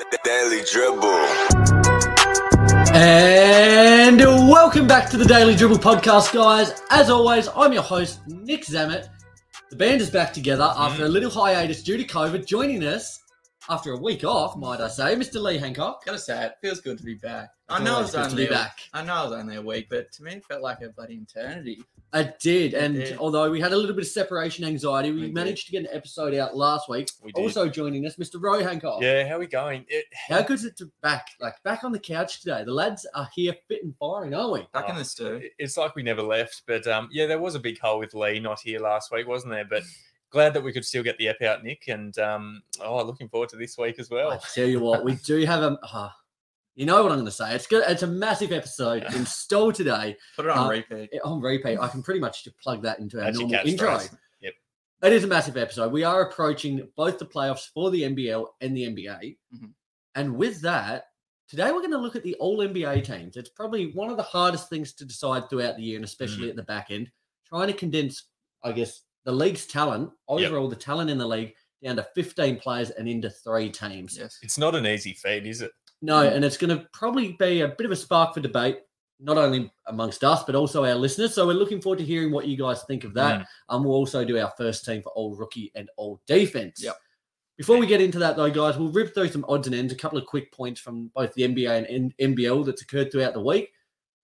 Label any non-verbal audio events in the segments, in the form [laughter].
The Daily Dribble. And welcome back to the Daily Dribble podcast, guys. As always, I'm your host, Nick Zammit. The band is back together after a mm. little hiatus due to COVID. Joining us after a week off, might I say, Mr. Lee Hancock. Gotta say, it feels good to be back. I know it's good to only be back. I know it was only a week, but to me it felt like a bloody eternity. It did, and did. although we had a little bit of separation anxiety, we We did. managed to get an episode out last week. We did. Also joining us, Mr. Roy Hancock. Yeah, how are we going? It, How good is it to back, like back on the couch today? The lads are here, fit and firing, aren't we? Back in Oh, the stew. it's like we never left, but um, yeah, there was a big hole with Lee not here last week, wasn't there? But glad that we could still get the ep out, Nick, and um, oh, looking forward to this week as well. I tell you what, we do have a. ah, you know what I'm going to say? It's good. It's a massive episode installed today Put it on uh, repeat. on repeat. I can pretty much just plug that into our That's normal intro. Yep. It is a massive episode. We are approaching both the playoffs for the NBL and the NBA. Mhm. And with that, today we're going to look at the all NBA teams. It's probably one of the hardest things to decide throughout the year, and especially Mm. at the back end, trying to condense, I guess, the league's talent, Yep. overall the talent in the league, down to 15 players and into three teams. Yes. It's not an easy feat, is it? No, and it's going to probably be a bit of a spark for debate, not only amongst us, but also our listeners. So we're looking forward to hearing what you guys think of that. Mm. And we'll also do our first team for all rookie and all defense. Yep. Before we get into that, though, guys, we'll rip through some odds and ends, a couple of quick points from both the NBA and N- NBL that's occurred throughout the week.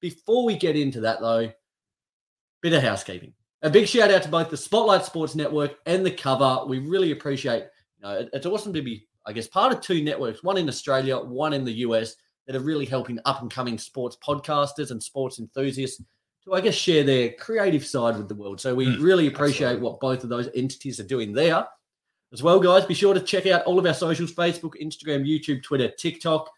Before we get into that, though, bit of housekeeping. A big shout out to both the Spotlight Sports Network and the cover. We really appreciate. You know, it- it's awesome to be, I guess, part of two networks, one in Australia, one in the US, that are really helping up and coming sports podcasters and sports enthusiasts to, I guess, share their creative side with the world. So we Mm, really appreciate absolutely. what both of those entities are doing there. As well, guys, be sure to check out all of our socials Facebook, Instagram, YouTube, Twitter, TikTok.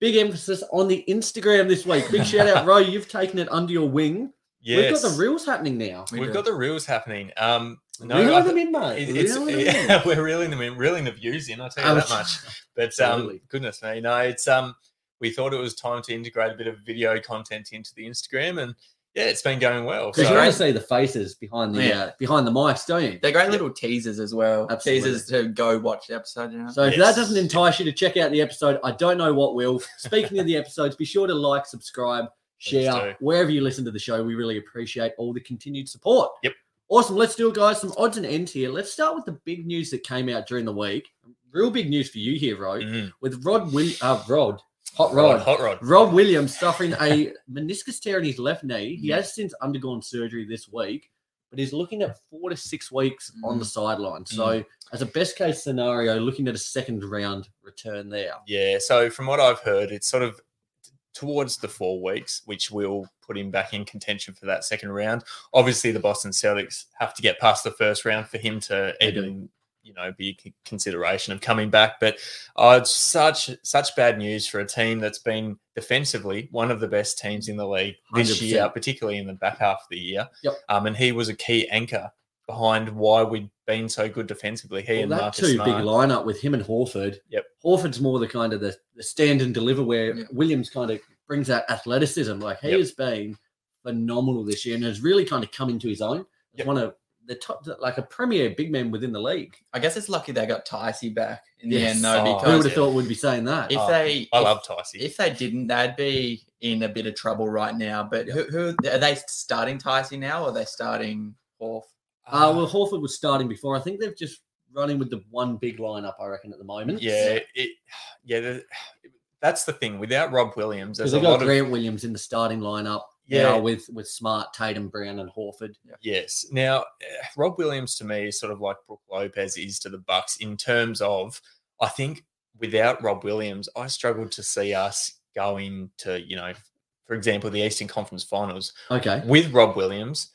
Big emphasis on the Instagram this week. Big shout out, [laughs] Ro. You've taken it under your wing. Yes. We've got the reels happening now. We We've do. got the reels happening. Um, no, Reel I them in, mate. it- it's, Reel them in. yeah, [laughs] we're reeling them in, reeling the views in. I'll tell you that much. [laughs] But um, goodness me, no, it's um, we thought it was time to integrate a bit of video content into the Instagram, and yeah, it's been going well. Because So, you want to see the faces behind the Yeah. uh, behind the mics, don't you? They're great little teasers as well. Absolutely. Teasers to go watch the episode, you know. So if that doesn't entice you to check out the episode, I don't know what will. Speaking of the episodes, be sure to like, subscribe, Please share wherever you listen to the show. We really appreciate all the continued support. Yep. Awesome. Let's do it, guys. Some odds and ends here. Let's start with the big news that came out during the week. Real big news for you here, Ro. Mhm. With Rod Will uh, Rod Hot Rod. hot rod. Rob Williams suffering a [laughs] meniscus tear in his left knee. He Mm. has since undergone surgery this week, but he's looking at four to six weeks on the sideline. So, as a best case scenario, looking at a second round return there. Yeah. So from what I've heard, it's sort of towards the four weeks, which will put him back in contention for that second round. Obviously, the Boston Celtics have to get past the first round for him to even, you know, be consideration of coming back. But uh, it's such such bad news for a team that's been defensively one of the best teams in the league this 100%. year, particularly in the back half of the year. Yep. Um, and he was a key anchor behind why we'd been so good defensively. He Well, and that Marcus two Smart. big lineup with him and Horford. Yep. Horford's more the kind of the, the stand and deliver where Yeah. Williams kind of brings that athleticism. Like he Yep. has been phenomenal this year and has really kind of come into his own. Yep. one of the top, like a premier big man within the league. I guess it's lucky they got Ticey back in the end, though, Oh, Who would have thought we'd be saying that? if Oh, they I if- love Ticey. if they didn't, they'd be in a bit of trouble right now. But who, who are they starting Ticey now, or are they starting Horf? Uh, well, Horford was starting before. I think they've just running with the one big lineup. I reckon at the moment. Yeah, it, yeah, that's the thing. Without Rob Williams, because there's a got lot of Grant Williams in the starting lineup. Yeah. Yeah, with with Smart, Tatum, Brown, and Horford. yes. Now, eh, Rob Williams to me is sort of like Brook Lopez is to the Bucks in terms of I think without Rob Williams, I struggled to see us going to you know, for example, the Eastern Conference Finals Okay. with Rob Williams.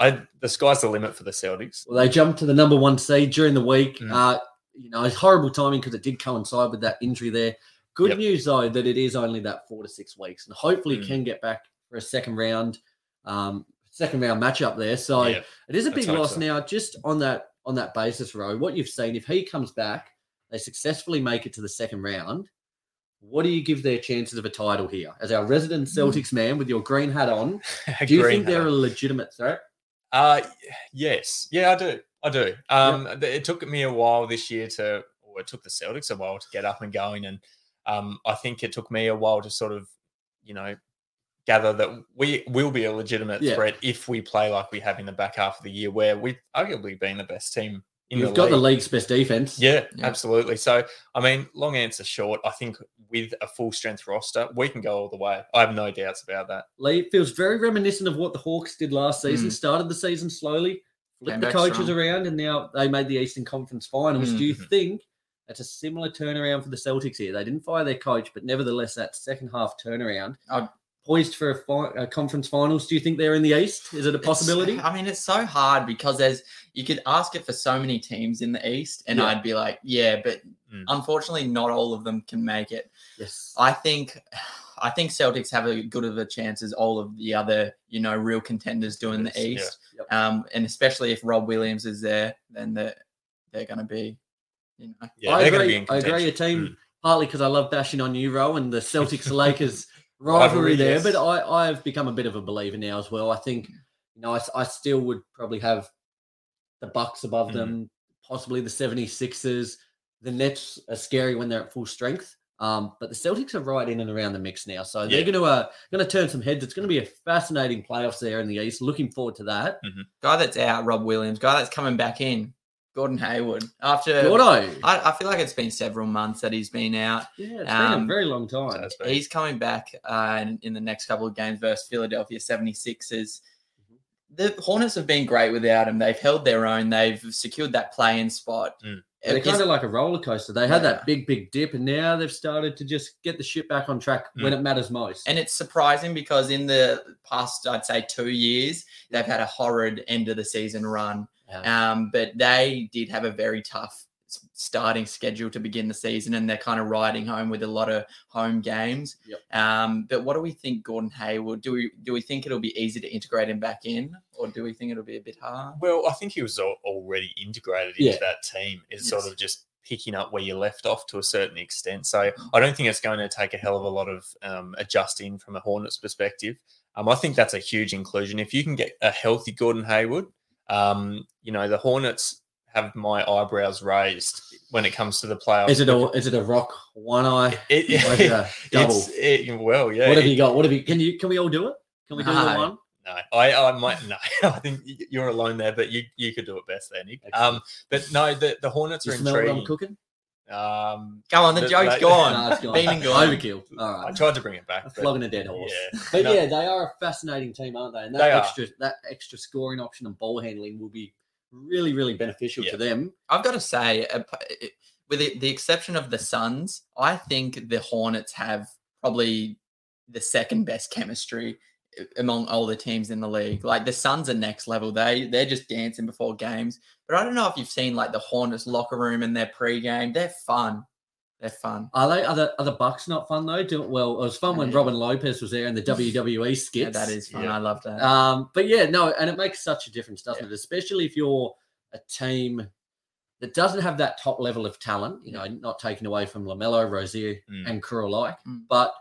I the sky's the limit for the Celtics. Well, they jumped to the number one seed during the week. Mm. Uh, you know, it's horrible timing because it did coincide with that injury there. Good Yep. news though that it is only that four to six weeks, and hopefully Mm. can get back for a second round, um, second round matchup there. So Yeah, it is a big loss so. now. Just on that on that basis, Ro, what you've seen, if he comes back, they successfully make it to the second round. What do you give their chances of a title here? As our resident Hmm. Celtics man with your green hat on, [laughs] do you think they're a legitimate threat? Uh yes, yeah, I do. I do. Um, it took me a while this year to, or it took the Celtics a while to get up and going, and Um, I think it took me a while to sort of, you know, gather that we will be a legitimate Yeah. threat if we play like we have in the back half of the year, where we've arguably been the best team You've the got league. the league's best defense. Yeah, Yeah. absolutely. So, I mean, long answer short, I think with a full strength roster, we can go all the way. I have no doubts about that. Lee feels very reminiscent of what the Hawks did last season. Mm. Started the season slowly, flipped the coaches strong. around, and now they made the Eastern Conference Finals. Do you Mhm. think that's a similar turnaround for the Celtics here? They didn't fire their coach, but nevertheless, that second half turnaround, I'd- poised for a, fi- a conference finals. Do you think they're in the East? Is it a It's- possibility? I mean, it's so hard because there's you could ask it for so many teams in the East, and Yeah. I'd be like, yeah, but Mm. unfortunately, not all of them can make it. yes. I think, I think Celtics have a good of a chance as all of the other, you know, real contenders do in the Yes, yeah. East. Yep. Um, and especially if Rob Williams is there, then they're they're going to be, you know, Yeah, I they're going to agree. be in I agree. Your team Mm. partly because I love bashing on you, Ro, and the Celtics [laughs] Lakers Rivalry, rivalry there. yes. But I, I've become a bit of a believer now as well. I think, you know, I, I still would probably have the Bucks above Mm. them, possibly the 76ers. The Nets are scary when they're at full strength. Um, but the Celtics are right in and around the mix now, so they're going to uh, going to turn some heads. It's going to be a fascinating playoffs there in the East. Looking forward to that. guy that's out, Rob Williams, guy that's coming back in, Gordon Hayward. After Gordo, I, I feel like it's been several months that he's been out. yeah, it's been a um, very long time. That's big. He's coming back uh, in, in the next couple of games versus Philadelphia 76ers. Mhm. The Hornets have been great without him. They've held their own. They've secured that play-in spot. Mm. They're It's- kind of like a roller coaster. They had Yeah. that big, big dip, and now they've started to just get the ship back on track when it matters most. and it's surprising because in the past, I'd say two years, they've had a horrid end of the season run. Yeah. Um, but they did have a very tough starting schedule to begin the season, and they're kind of riding home with a lot of home games. Yep. Um, but what do we think, Gordon Hayward? Do we do we think it'll be easy to integrate him back in, or do we think it'll be a bit hard? Well, I think he was already integrated Yeah. into that team. It's sort of just picking up where you left off to a certain extent. So I don't think it's going to take a hell of a lot of um, adjusting from a Hornets perspective. Um, I think that's a huge inclusion. If you can get a healthy Gordon Hayward, um, you know the Hornets have my eyebrows raised when it comes to the playoffs. Is it a is it a rock one eye? It, Or is it a [laughs] double? it, well, yeah. what have you got? What have you? Can you? Can we all do it? Can we do the one? No, I, I might no. [laughs] I think you're alone there, but you you could do it best there, Nick. Um, but no, the, the Hornets You are smell what I'm intriguing. Cooking? Um, Come on, the The- joke's they- gone. No, it's gone. Been and gone. Overkill. All I tried to bring it back. I'm flogging a dead horse. Yeah. [laughs] But No, yeah, they are a fascinating team, aren't they? And that They are. extra that extra scoring option and ball handling will be really, really beneficial Yeah. to them. I've got to say, uh, with the, the exception of the Suns, I think the Hornets have probably the second best chemistry uh, among all the teams in the league. Like the Suns are next level. They they're just dancing before games. But I don't know if you've seen like the Hornets locker room and their pregame. They're fun. They're fun. Are they? Are the, are the Bucks not fun though? Do, well, it was fun when Yeah. Robin Lopez was there in the [laughs] WWE skits. Yeah, that is fun. Yeah. I love that. Um, but yeah, no, and it makes such a difference, doesn't Yeah. it? Especially if you're a team that doesn't have that top level of talent, you know, not taken away from Lamelo, Rozier, Mm. and Crew alike, Mm. but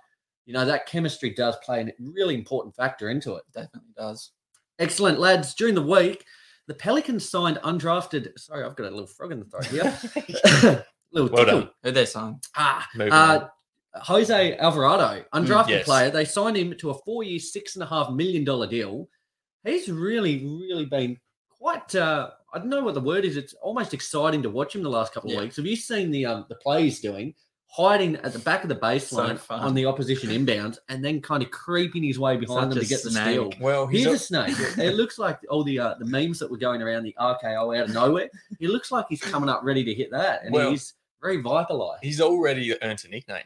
you know that chemistry does play a really important factor into it. Definitely does. Excellent, lads. During the week, the Pelicans signed undrafted. Sorry, I've got a little frog in the throat here. [laughs] [laughs] little Well tickle. done. Who they signed? Ah, uh, Jose Alvarado, undrafted yes. player. They signed him to a four-year, six and a half million dollar deal. He's really, really been quite. Uh, I don't know what the word is. It's almost exciting to watch him the last couple of weeks. Have you seen the um, the play he's doing? Hiding at the back of the baseline fun. on the opposition inbounds, and then kind of creeping his way behind Such them to get the steal. well, he's He's al- a snake. [laughs] it looks like all the uh, the memes that were going around the RKO out of nowhere. He looks like he's coming up ready to hit that, and Well, he's very vitalized. he's already earned a nickname,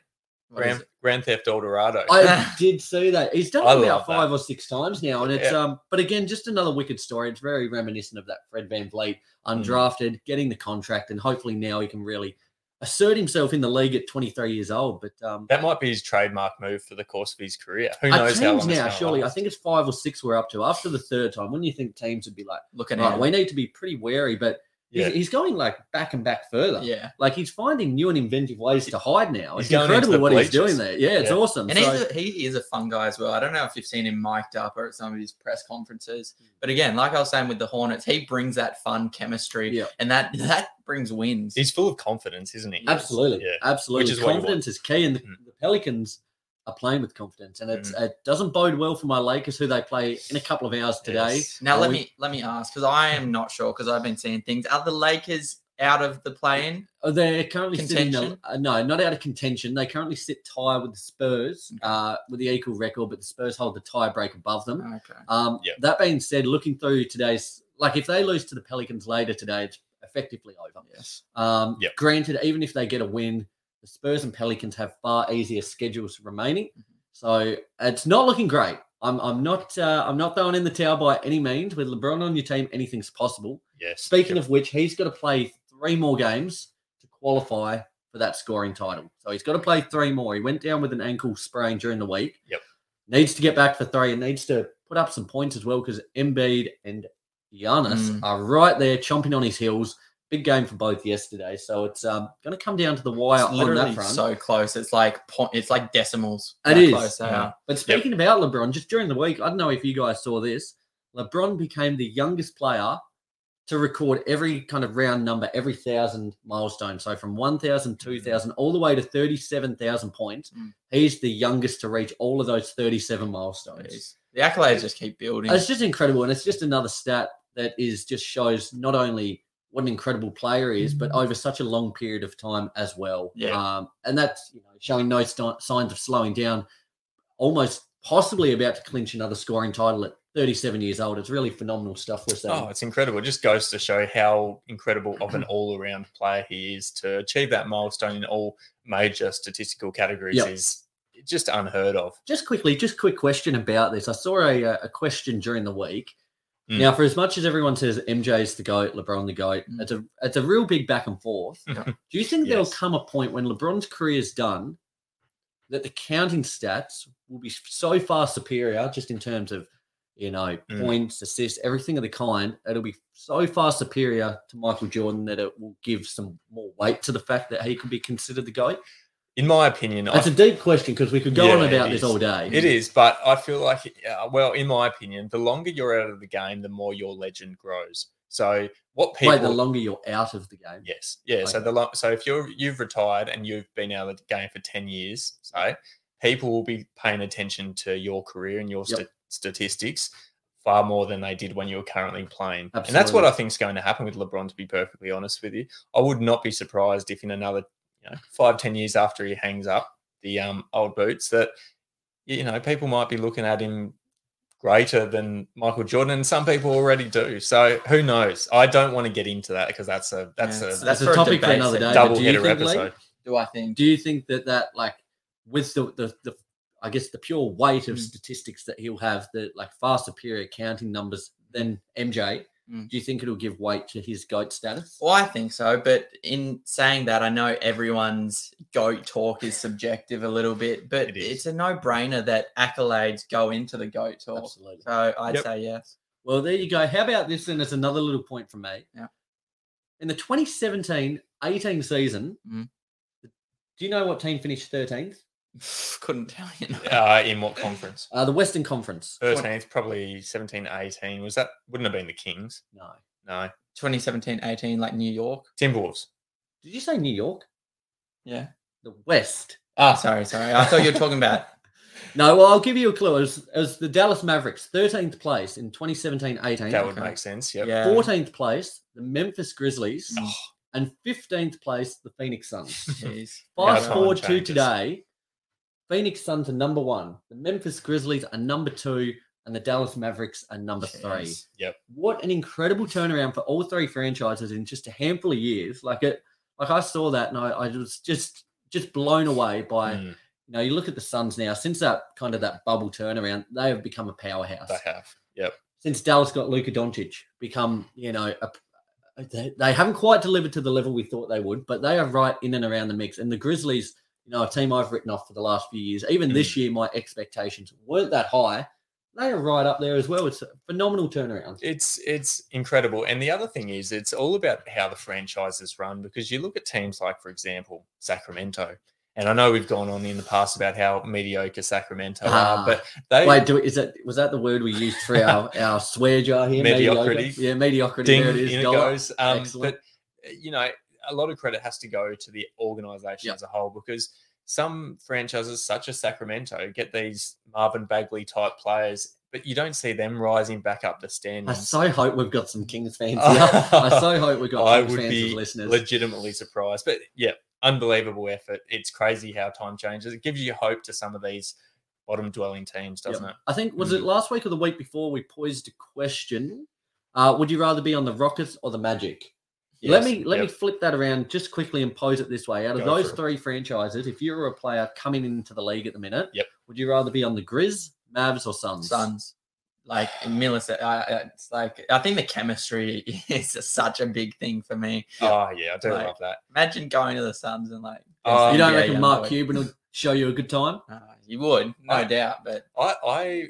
Grand, it? Grand Theft Alvarado. I [laughs] did see that. He's done it love about that. five or six times now, and it's Yeah. um. But again, just another wicked story. It's very reminiscent of that Fred VanVleet, Mm. undrafted, getting the contract, and hopefully now he can really assert himself in the league at 23 years old. But um, that might be his trademark move for the course of his career. Who our knows how long teams it's now, gonna surely, I think it's five or six we're up to after the third time. When do you think teams would be like, Looking right, at we need to be pretty wary, but Yeah. He's, he's going like back and back further. Yeah. Like he's finding new and inventive ways to hide now. It's going incredible the what he's doing there. Yeah, it's Yeah. awesome. And So- he's a, he is a fun guy as well. I don't know if you've seen him mic'd up or at some of his press conferences, but again, like I was saying with the Hornets, he brings that fun chemistry, Yeah. and that that brings wins. He's full of confidence, isn't he? Absolutely, Yeah. absolutely. Which is what you confidence is key, and the, Mm. the Pelicans are playing with confidence, and it's, Mm. it doesn't bode well for my Lakers, who they play in a couple of hours today. Yes. now let we- me let me ask because I am not sure because I've been seeing things. Are the Lakers out of the play-in? Oh, They're currently sitting Contention? uh, no, not out of contention. They currently sit tie with the Spurs Okay. uh, with the equal record, but the Spurs hold the tie break above them. Okay. Um, Yep. That being said, looking through today's, like if they lose to the Pelicans later today, it's effectively over. Yes. Um, Yep. Granted, even if they get a win, the Spurs and Pelicans have far easier schedules remaining, Mhm. so it's not looking great. I'm, I'm not uh, I'm not throwing in the towel by any means. With LeBron on your team, anything's possible. Yes. Speaking Yep. of which, he's got to play three more games to qualify for that scoring title. So he's got to play three more. He went down with an ankle sprain during the week. Yep. Needs to get back for three and needs to put up some points as well because Embiid and Giannis Mm. are right there chomping on his heels. Big game for both yesterday. So it's um, going to come down to the wire It's on that front. so close. It's like. It's like decimals. It is. close they. But speaking about LeBron, just during the week, I don't know if you guys saw this. LeBron became the youngest player to record every kind of round number, every thousand milestone. So from 1,000, 2,000, all the way to 37,000 points. Mm. He's the youngest to reach all of those 37 milestones. Jeez. The accolades just keep building. It's just incredible. And it's just another stat that is just shows not only what an incredible player he is, but over such a long period of time as well. Yeah. Um, and that's you know, showing no st- signs of slowing down, almost possibly about to clinch another scoring title at 37 years old. It's really phenomenal stuff we're seeing. Oh, it's incredible. It just goes to show how incredible of an all around player he is to achieve that milestone in all major statistical categories Yep. is just unheard of. just quickly, just quick question about this. I saw a, a question during the week. Mm. Now, for as much as everyone says MJ's the goat, LeBron the goat, Mm. it's a it's a real big back and forth. [laughs] Yeah. Do you think there'll come a point when LeBron's career is done that the counting stats will be so far superior, just in terms of you know Mm. points, assists, everything of the kind? It'll be so far superior to Michael Jordan that it will give some more weight to the fact that he could be considered the goat. In my opinion, I That's a deep question because we could go on Yeah, it about this all day. It is, but I feel like, uh, well, in my opinion, the longer you're out of the game, the more your legend grows. So what people, Wait, the longer you're out of the game. yes, yeah. So the lo- so if you're you've retired and you've been out of the game for ten years, so people will be paying attention to your career and your Yep. sta- statistics far more than they did when you were currently playing. And that's what I think is going to happen with LeBron. To be perfectly honest with you, I would not be surprised if in another, you know, five ten years after he hangs up the um, old boots, that you know people might be looking at him greater than Michael Jordan, and some people already do. So who knows? I don't want to get into that because that's a that's Yeah, a so That's a a topic for another day. double do you header think, Lee, episode. Do I think? do you think that that like with the the, the I guess the pure weight of Mm. statistics that he'll have, the like far superior counting numbers than MJ, Mm. do you think it'll give weight to his goat status? Well, I think so. But in saying that, I know everyone's goat talk is subjective a little bit, but It is. it's a no brainer that accolades go into the goat talk. Absolutely. So I'd Yep. say yes. Well, there you go. How about this? And it's another little point from me. Yeah. In the 2017-18 season, Mm. do you know what team finished 13th? Couldn't tell you. no. Uh, in what conference? Uh, the Western Conference. 13th, probably 17, 18. Was that wouldn't have been the Kings? No. No. 2017 18, like New York. Timberwolves. Did you say New York? Yeah. The West. Oh, sorry, sorry. I thought you were talking about. [laughs] No, well, I'll give you a clue. It was, the Dallas Mavericks, 13th place in 2017-18. That would Okay. make sense. Yep. Yeah. 14th place, the Memphis Grizzlies, Mm. and 15th place, the Phoenix Suns. Jeez. Fast time forward to today, Phoenix Suns are number one, the Memphis Grizzlies are number two, and the Dallas Mavericks are number three. Jeez. What an incredible turnaround for all three franchises in just a handful of years. Like it, like I saw that and I, I was just just blown away by Mm, you know you look at the Suns now since that kind of that bubble turnaround they have become a powerhouse. they have. Yep. since Dallas got Luka Doncic, become you know a, they, they haven't quite delivered to the level we thought they would, but they are right in and around the mix. And the Grizzlies, you know, a team I've written off for the last few years. Even this year, my expectations weren't that high, they are right up there as well. It's a phenomenal turnaround. It's it's incredible. And the other thing is it's all about how the franchises run because you look at teams like, for example, Sacramento. And I know we've gone on in the past about how mediocre Sacramento Ah. are, but they Wait, do, is that was that the word we used for our, [laughs] our swear jar here? Mediocrity. Mediocre? Yeah, mediocrity. ding there it is. it goes. Um, Excellent. but you know, a lot of credit has to go to the organization Yep. as a whole because some franchises, such as Sacramento, get these Marvin Bagley type players, but you don't see them rising back up the standings. I so hope we've got some Kings fans [laughs] here. I so hope we've got I Kings would fans be listeners. legitimately surprised. But yeah, unbelievable effort. It's crazy how time changes. It gives you hope to some of these bottom dwelling teams, doesn't it? I think was Mm. it last week or the week before we posed a question. Uh, would you rather be on the Rockets or the Magic? Let me let me flip that around just quickly and pose it this way. Out of Go those three franchises, if you were a player coming into the league at the minute, Yep. would you rather be on the Grizz, Mavs, or Suns? Suns. Like Millicent, I, I- it's like I think the chemistry [laughs] is such a big thing for me. Oh yeah, I do Like- love that. Imagine going to the Suns and like Oh, You don't NBA reckon young Mark boy. Cuban will show you a good time? [laughs] Uh, you would, no I- doubt, but I, I,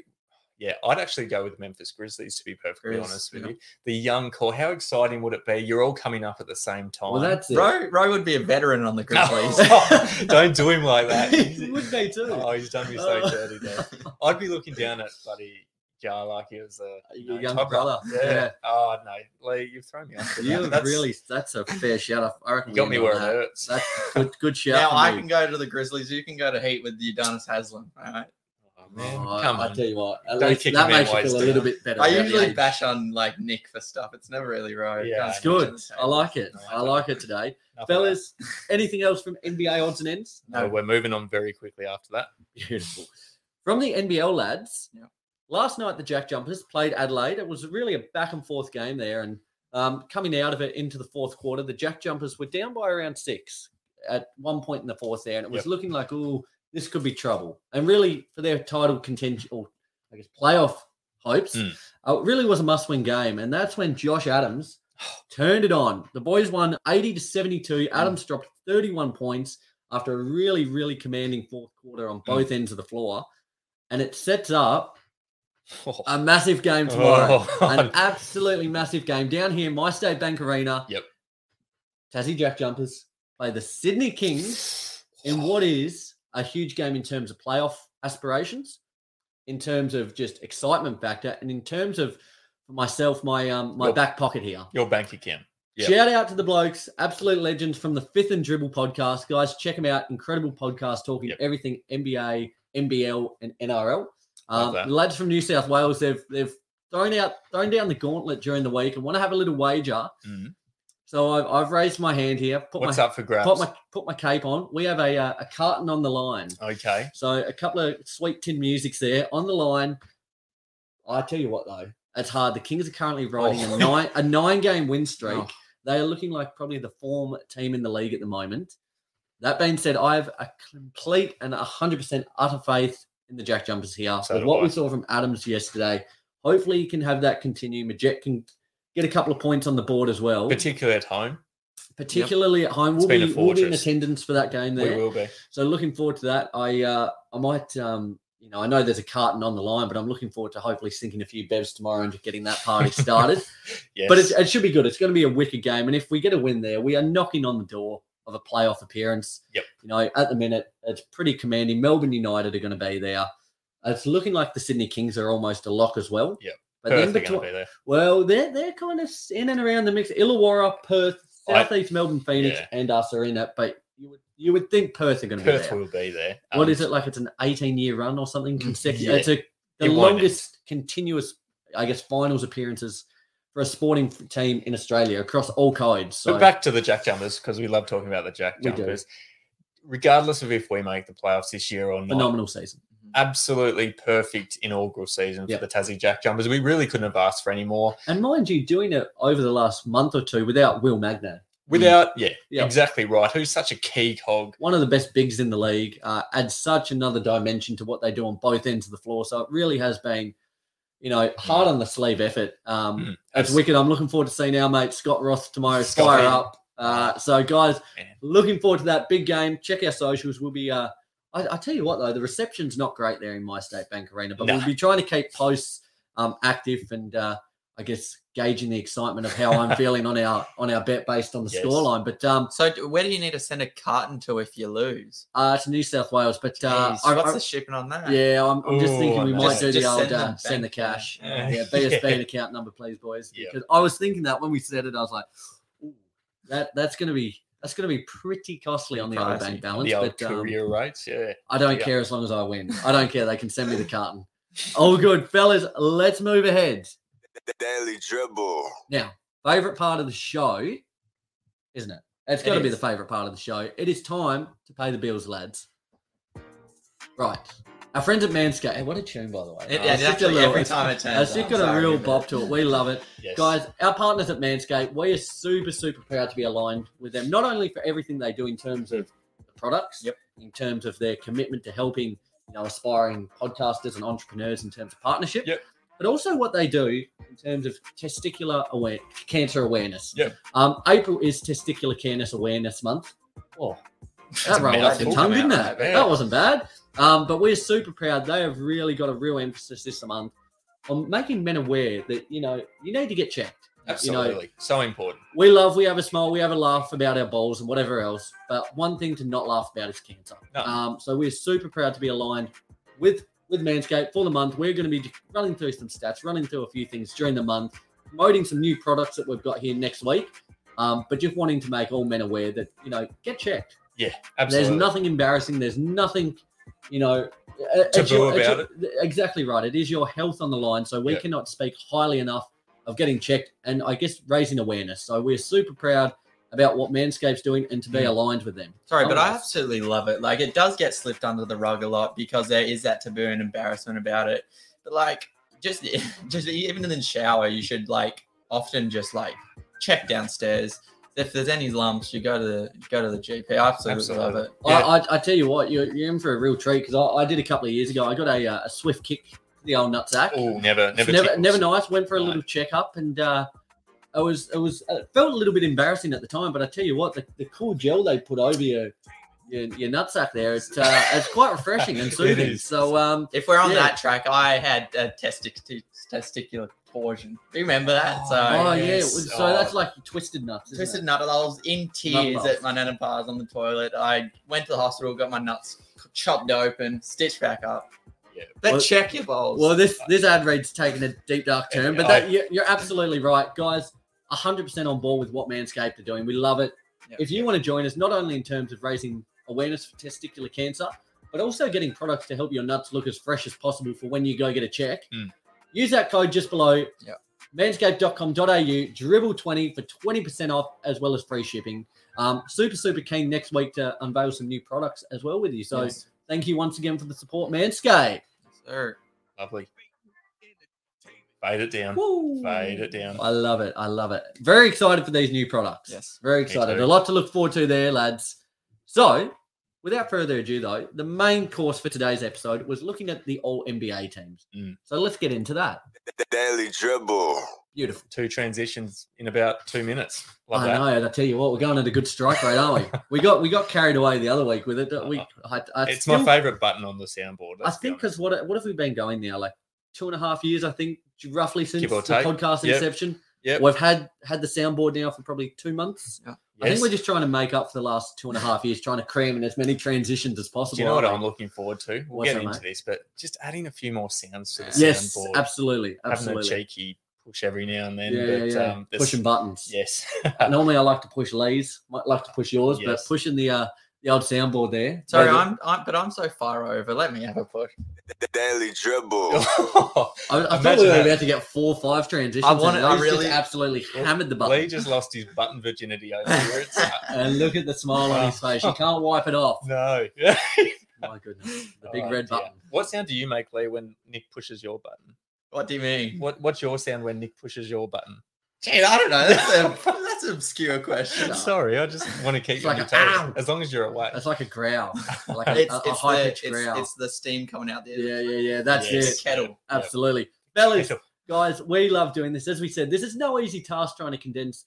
yeah, I'd actually go with Memphis Grizzlies to be perfectly Grizz, honest with yeah. you. The young core, how exciting would it be? You're all coming up at the same time. Well, that's it. Roy, [laughs] Roy would be a veteran on the Grizzlies. No, [laughs] don't do him like that. [laughs] He would be too. Oh, he's done me so Uh, dirty there. I'd be looking down at buddy Ja like he was a you know, younger toddler. brother, Yeah. yeah. Oh no, Lee, you've thrown me off. You that. Really, that's a fair shout. I reckon you got me where on it hurts. That's good, good shout. now I you. can go to the Grizzlies. You can go to Heat with Udonis Haslem. All right. Oh, man, Oh, I- come I on. tell you what, at Don't least kick that a makes you feel a little bit better. I about the usually bash on like Nick for stuff. It's never really right. Yeah, it's It's good. I like it. No, I like it today, Enough of that. fellas. [laughs] Anything else from NBA odds and ends? No, we're moving on very quickly after that. Beautiful. From the NBL lads, Yeah. last night the Jack Jumpers played Adelaide. It was really a back and forth game there, and um, coming out of it into the fourth quarter, the Jack Jumpers were down by around six at one point in the fourth there, and it was Yep. looking like, oh, this could be trouble. And really, for their title contention, or I guess playoff hopes, Mm. uh, it really was a must-win game, and that's when Josh Adams turned it on. The boys won 80 to 72. Adams dropped 31 points after a really, really commanding fourth quarter on both ends of the floor. And it sets up a massive game tomorrow. Oh. An absolutely massive game down here in MyState Bank Arena. Yep. Tassie Jack Jumpers play the Sydney Kings in what is a huge game in terms of playoff aspirations, in terms of just excitement factor, and in terms of myself, my um my Your- back pocket here. Your bank account. Yep. Shout out to the blokes, absolute legends from the Fifth and Dribble podcast. Guys, check them out. Incredible podcast talking Yep. everything NBA, NBL, and NRL. Um, the lads from New South Wales, they've they've thrown out thrown down the gauntlet during the week and want to have a little wager. Mhm. So I've, I've raised my hand here. Put What's my up for grabs? put my put my cape on. We have a uh, a carton on the line. okay. So a couple of sweet tin musics there on the line. I tell you what though, it's hard. The Kings are currently riding Oh. a nine a nine game win [laughs] streak. Oh. They are looking like probably the form team in the league at the moment. That being said, I have a complete and hundred percent utter faith in the Jack Jumpers here. So what I. we saw from Adams yesterday, hopefully you can have that continue. Magette can get a couple of points on the board as well. Particularly at home. Particularly at home, we'll be, we'll be in attendance for that game there. We will be. So looking forward to that. I uh, I might um, you know I know there's a carton on the line, but I'm looking forward to hopefully sinking a few bevs tomorrow and getting that party [laughs] started. Yes. But it should be good. It's going to be a wicked game, and if we get a win there, we are knocking on the door of a playoff appearance. Yep. You know, at the minute, it's pretty commanding. Melbourne United are going to be there. It's looking like the Sydney Kings are almost a lock as well. Yep. But Perth then between, to be there. well, they're they're kind of in and around the mix. Illawarra, Perth, I- Southeast Melbourne, Phoenix, Yeah. and us are in it. But you would you would think Perth are going to be Perth there. will be there. What Um, is it like? It's an 18 year run or something [laughs] consecutive. yeah. It's a, the It won't longest continuous, I guess, finals appearances for a sporting team in Australia across all codes. So But back to the Jack Jumpers because we love talking about the Jack Jumpers. Regardless of if we make the playoffs this year or not, phenomenal season. Absolutely perfect inaugural season Yep. for the Tassie Jack Jumpers. We really couldn't have asked for any more. And mind you, doing it over the last month or two without Will Magnay, Without, yeah, Yep. exactly right. Who's such a key cog? one of the best bigs in the league, uh, adds such another dimension to what they do on both ends of the floor. So it really has been, you know, hard on the sleeve effort. Um, Mm, It's wicked. I'm looking forward to seeing our mate Scott Roth tomorrow Scotty. fire up. Uh, so, guys, Man. looking forward to that big game. Check our socials. We'll be uh, I, I tell you what though, the reception's not great there in MyState Bank Arena, but No. we'll be trying to keep posts um, active and uh, I guess gauging the excitement of how I'm [laughs] feeling on our on our bet based on the Yes. scoreline. But um, So where do you need to send a carton to if you lose? uh, to New South Wales, but uh, Jeez, I, what's I- the shipping on that? yeah, I'm, I'm just thinking we might know. do the Just old send them uh, send the cash. Yeah. Yeah, [laughs] BSB account number, please, boys. Yeah. Because I was thinking that when we said it, I was like, Ooh, that that's gonna be that's gonna be pretty costly on the old bank balance. The old but um, career rates, yeah. I don't Yeah. care as long as I win. I don't care. They can send me the carton. All good, fellas. Let's move ahead. The Daily Dribble. Now, favorite part of the show, isn't it? It's It got to be is. the favorite part of the show. It is time to pay the bills, lads. Right. Our friends at Manscaped. Hey, what a tune, by the way. It, it it's just a actually little- every [laughs] time it turns. It's got a real bop to it. We love it. Yes. Guys, our partners at Manscaped, we are super, super proud to be aligned with them, not only for everything they do in terms of the products, Yep. in terms of their commitment to helping you know aspiring podcasters and entrepreneurs in terms of partnership, Yep. but also what they do in terms of testicular aware cancer awareness. Yep. Um, April is Testicular Cancer Awareness Month. Oh, That's that rolled off mouthful. tongue, didn't it? That wasn't bad. Um, but we're super proud. They have really got a real emphasis this month on making men aware that you know you need to get checked. You know, Absolutely. so important. we love, we have a smile, we have a laugh about our balls and whatever else. But one thing to not laugh about is cancer. No. Um, so we're super proud to be aligned with with Manscaped for the month. We're going to be running through some stats, running through a few things during the month, promoting some new products that we've got here next week. Um, but just wanting to make all men aware that you know get checked. Yeah, absolutely. There's nothing embarrassing. There's nothing, you know, it's Taboo it's about Exactly right. It is your health on the line, so we Yeah. cannot speak highly enough of getting checked and I guess raising awareness. So we're super proud about what Manscaped's doing and to be Mm. aligned with them. Sorry, but I absolutely love it. Like it does get slipped under the rug a lot because there is that taboo and embarrassment about it. But like just [laughs] just even in the shower, you should like often just like check downstairs. If there's any lumps, you go to the go to the GP. I absolutely, love it. I, Yeah. I, I tell you what, you're, you're in for a real treat because I, I did a couple of years ago. I got a, uh, a swift kick to the old nutsack. Oh, never, never, never, never nice. Went for a No. little checkup, and uh, it was it was it felt a little bit embarrassing at the time. But I tell you what, the, the cool gel they put over your your, your nutsack there, it's uh, it's quite refreshing and [laughs] soothing. is. So um, If we're on Yeah. that track, I had a testic- testicular torsion. Do you remember that? So oh yeah, yes. so Oh. that's like twisted nuts. Isn't twisted it? nut. I was in tears love. at my nana pa's on the toilet. I went to the hospital, got my nuts chopped open, stitched back up. Yeah. But Well- check your balls. Well, this this ad read's taken a deep dark turn, but I- that, you're, you're absolutely right, guys. 100% on board with what Manscaped are doing. We love it. Yep. If you want to join us, not only in terms of raising awareness for testicular cancer, but also getting products to help your nuts look as fresh as possible for when you go get a check, Mm. Use that code just below. Yep. Manscaped.com.au, dribble20 for 20% off as well as free shipping. Um, super, super keen next week to unveil some new products as well with you. So Yes, thank you once again for the support, Manscaped. sir. Lovely. Fade it down. Woo. Fade it down. I love it. I love it. Very excited for these new products. Yes. Very excited. A lot to look forward to there, lads. So, without further ado, though, the main course for today's episode was looking at the all NBA teams. Mm. So let's get into that. The Daily Dribble. Beautiful. Two transitions in about two minutes. Love I that. know. and I tell you what, we're going at a good strike rate, aren't we? [laughs] We got we got carried away the other week with it. We, I, I It's still- my favorite button on the soundboard. I think because what what have we been going now? Like two and a half years, I think, roughly since the podcast Yep. inception. Yep. We've had had the soundboard now for probably two months. I think we're just trying to make up for the last two and a half years, trying to cram in as many transitions as possible. Do you know what I'm looking forward to? We'll What's get that, into mate? this, but just adding a few more sounds to the Yes, soundboard. absolutely, Having a cheeky push every now and then. yeah, but, yeah, yeah. Um, pushing buttons. Yes. [laughs] Normally, I like to push Lee's. Might like to push yours, but pushing the uh, the old soundboard there. Sorry, Maybe- I'm, I'm but I'm so far over. Let me have a push. The Daily Dribble. [laughs] I, I thought we were about to get four five transitions. I and wanted- I Lee's just really- absolutely Well, hammered the button. Lee just lost his button virginity over [laughs] here. Uh, and look at the smile on his face. You [laughs] can't wipe it off. no. My goodness, the big Oh, red dear. button. What sound do you make, Lee, when Nick pushes your button? What do you mean? What What's your sound when Nick pushes your button? Gee, I don't know. That's a [laughs] that's an obscure question. No. Sorry, I just want to keep It's you on your toes. As long as you're awake. It's like a growl, like a, It's, a, a it's, high the, pitched it's, growl. it's the steam coming out there. yeah, yeah, yeah. That's Yes. it. Kettle. Absolutely. Fellas, guys, we love doing this. As we said, this is no easy task trying to condense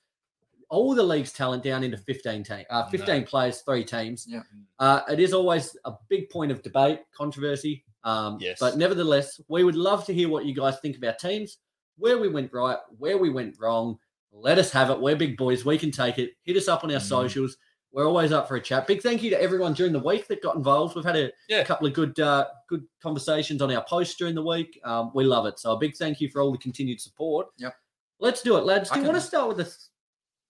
all the league's talent down into 15 team, uh, No. players, three teams. Yeah. Uh, it is always a big point of debate, controversy. Um, Yes. But nevertheless, we would love to hear what you guys think of our teams, where we went right, where we went wrong. Let us have it. We're big boys. We can take it. Hit us up on our Mhm. socials. We're always up for a chat. Big thank you to everyone during the week that got involved. We've had a Yeah. couple of good uh, good conversations on our posts during the week. Um, we love it. So a big thank you for all the continued support. Yep. Let's do it, lads. Do I you can- want to start with the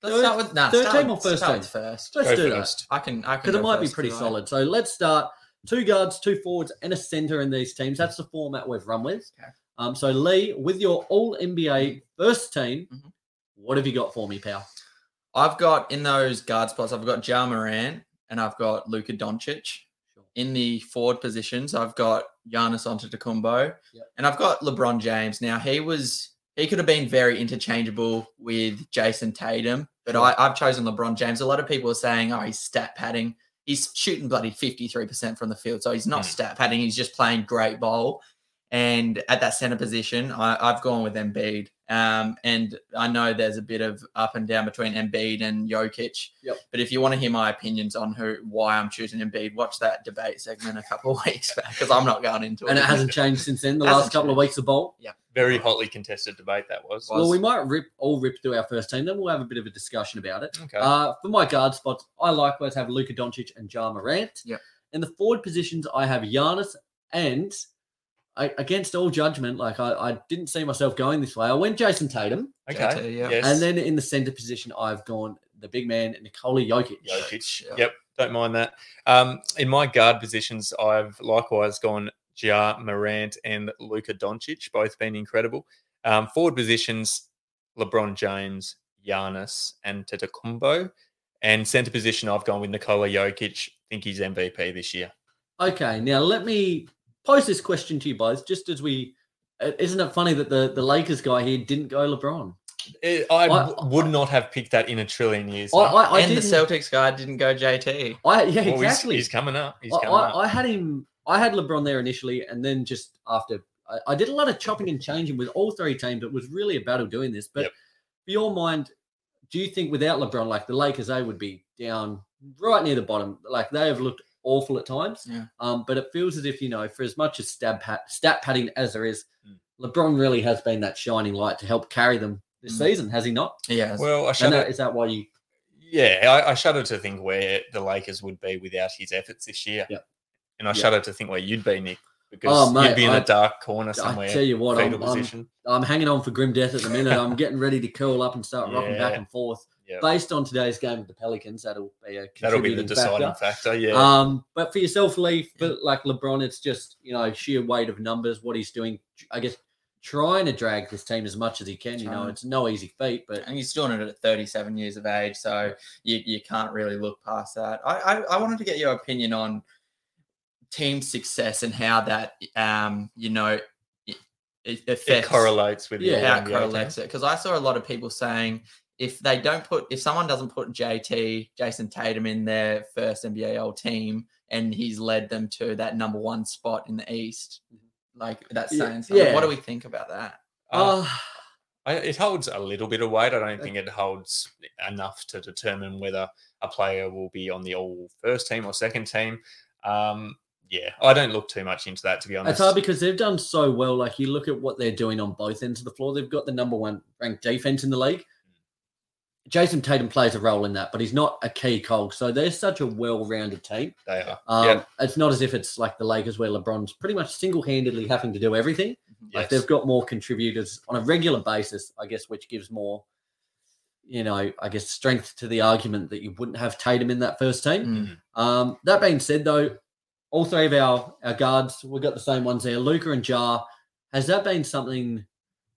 Let's Third- start with nah, third start team with- or first team? first. Let's Go do first. I can I can because it might be pretty solid. So let's start. Two guards, two forwards, and a center in these teams. That's the format we've run with. Okay. Um, so Lee, with your All NBA first team, Mhm. what have you got for me, pal? I've got in those guard spots. I've got Ja Morant and I've got Luka Doncic. Sure. In the forward positions, I've got Giannis Antetokounmpo, Yep. and I've got LeBron James. Now he was he could have been very interchangeable with Jayson Tatum, but Sure. I, I've chosen LeBron James. A lot of people are saying, "Oh, he's stat padding." He's shooting bloody fifty three percent from the field, so he's not Hmm. stat padding. He's just playing great ball. And at that center position, I, I've gone with Embiid. Um, and I know there's a bit of up and down between Embiid and Jokic. Yep. But if you want to hear my opinions on who why I'm choosing Embiid, watch that debate segment a couple [laughs] of weeks back because I'm not going into it. And it. it hasn't changed since then. The Hasn't last couple of weeks of bowl. Yeah. Very hotly contested debate that was. Well, we might rip all rip through our first team. Then we'll have a bit of a discussion about it. Okay. Uh, for my guard spots, I likewise have Luka Doncic and Ja Morant. Yep. In the forward positions, I have Giannis and I, against all judgment, like I, I didn't see myself going this way. I went Jayson Tatum, okay. JT, yeah. Yes. and then in the center position, I've gone the big man Nikola Jokic. Jokic. Yeah. Yep, don't mind that. Um, in my guard positions, I've likewise gone Ja Morant and Luka Doncic, both been incredible. Um, forward positions, LeBron James, Giannis, Antetokounmpo. And center position, I've gone with Nikola Jokic. Think he's MVP this year. Okay, now let me pose this question to you both, just as we. uh, Isn't it funny that the, the Lakers guy here didn't go LeBron? Eh, I I- w- would not have picked that in a trillion years. I, I, I and the Celtics guy didn't go JT. I, yeah, Well, he's- exactly. he's, coming up. He's I, coming I, up. I had him. I had LeBron there initially, and then just after, I, I did a lot of chopping and changing with all three teams. It was really a battle doing this. But Yep. for your mind, do you think without LeBron, like the Lakers, they would be down right near the bottom? Like they have looked awful at times. Yeah. Um, but it feels as if you know, for as much as stab pat, stat padding as there is, Mm. LeBron really has been that shining light to help carry them this Mm. season, has he not? Yeah. well, I And shudder. that, is that why you? Yeah, I, I shudder to think where the Lakers would be without his efforts this year. Yep. And I Yep. shudder to think where you'd be, Nick, because Oh, mate, you'd be in I- a dark corner I somewhere, tell you what, I'm, I'm. I'm hanging on for grim death at the minute. I'm getting ready to curl up and start rocking back and forth. Yep. Based on today's game with the Pelicans, that'll be a That'll be the deciding factor. factor. Yeah. Um, but for yourself, Lee, for like LeBron, it's just you know sheer weight of numbers. What he's doing, I guess, trying to drag this team as much as he can. You know, it's no easy feat, but and he's doing it at 37 years of age, so you, you can't really look past that. I, I I wanted to get your opinion on team success and how that um you know it, it it affects correlates with Yeah, how it correlates it because I saw a lot of people saying if they don't put if someone doesn't put JT Jayson Tatum in their first NBA All team and he's led them to that number one spot in the East, like that's Yeah, saying something. yeah. What do we think about that? Uh, uh, I, it holds a little bit of weight. I don't think it holds enough to determine whether a player will be on the all first team or second team. Um, yeah, I don't look too much into that to be honest. it's hard because they've done so well. Like you look at what they're doing on both ends of the floor. They've got the number one ranked defense in the league. Jayson Tatum plays a role in that, but he's not a key cog. So they're such a well-rounded team. they are. Um, yeah, It's not as if it's like the Lakers where LeBron's pretty much single-handedly having to do everything. Like they've got more contributors on a regular basis, I guess, which gives more, you know, I guess strength to the argument that you wouldn't have Tatum in that first team. Mm. Um, that being said, though, all three of our, our guards, we've got the same ones there. Luka and Ja. Has that been something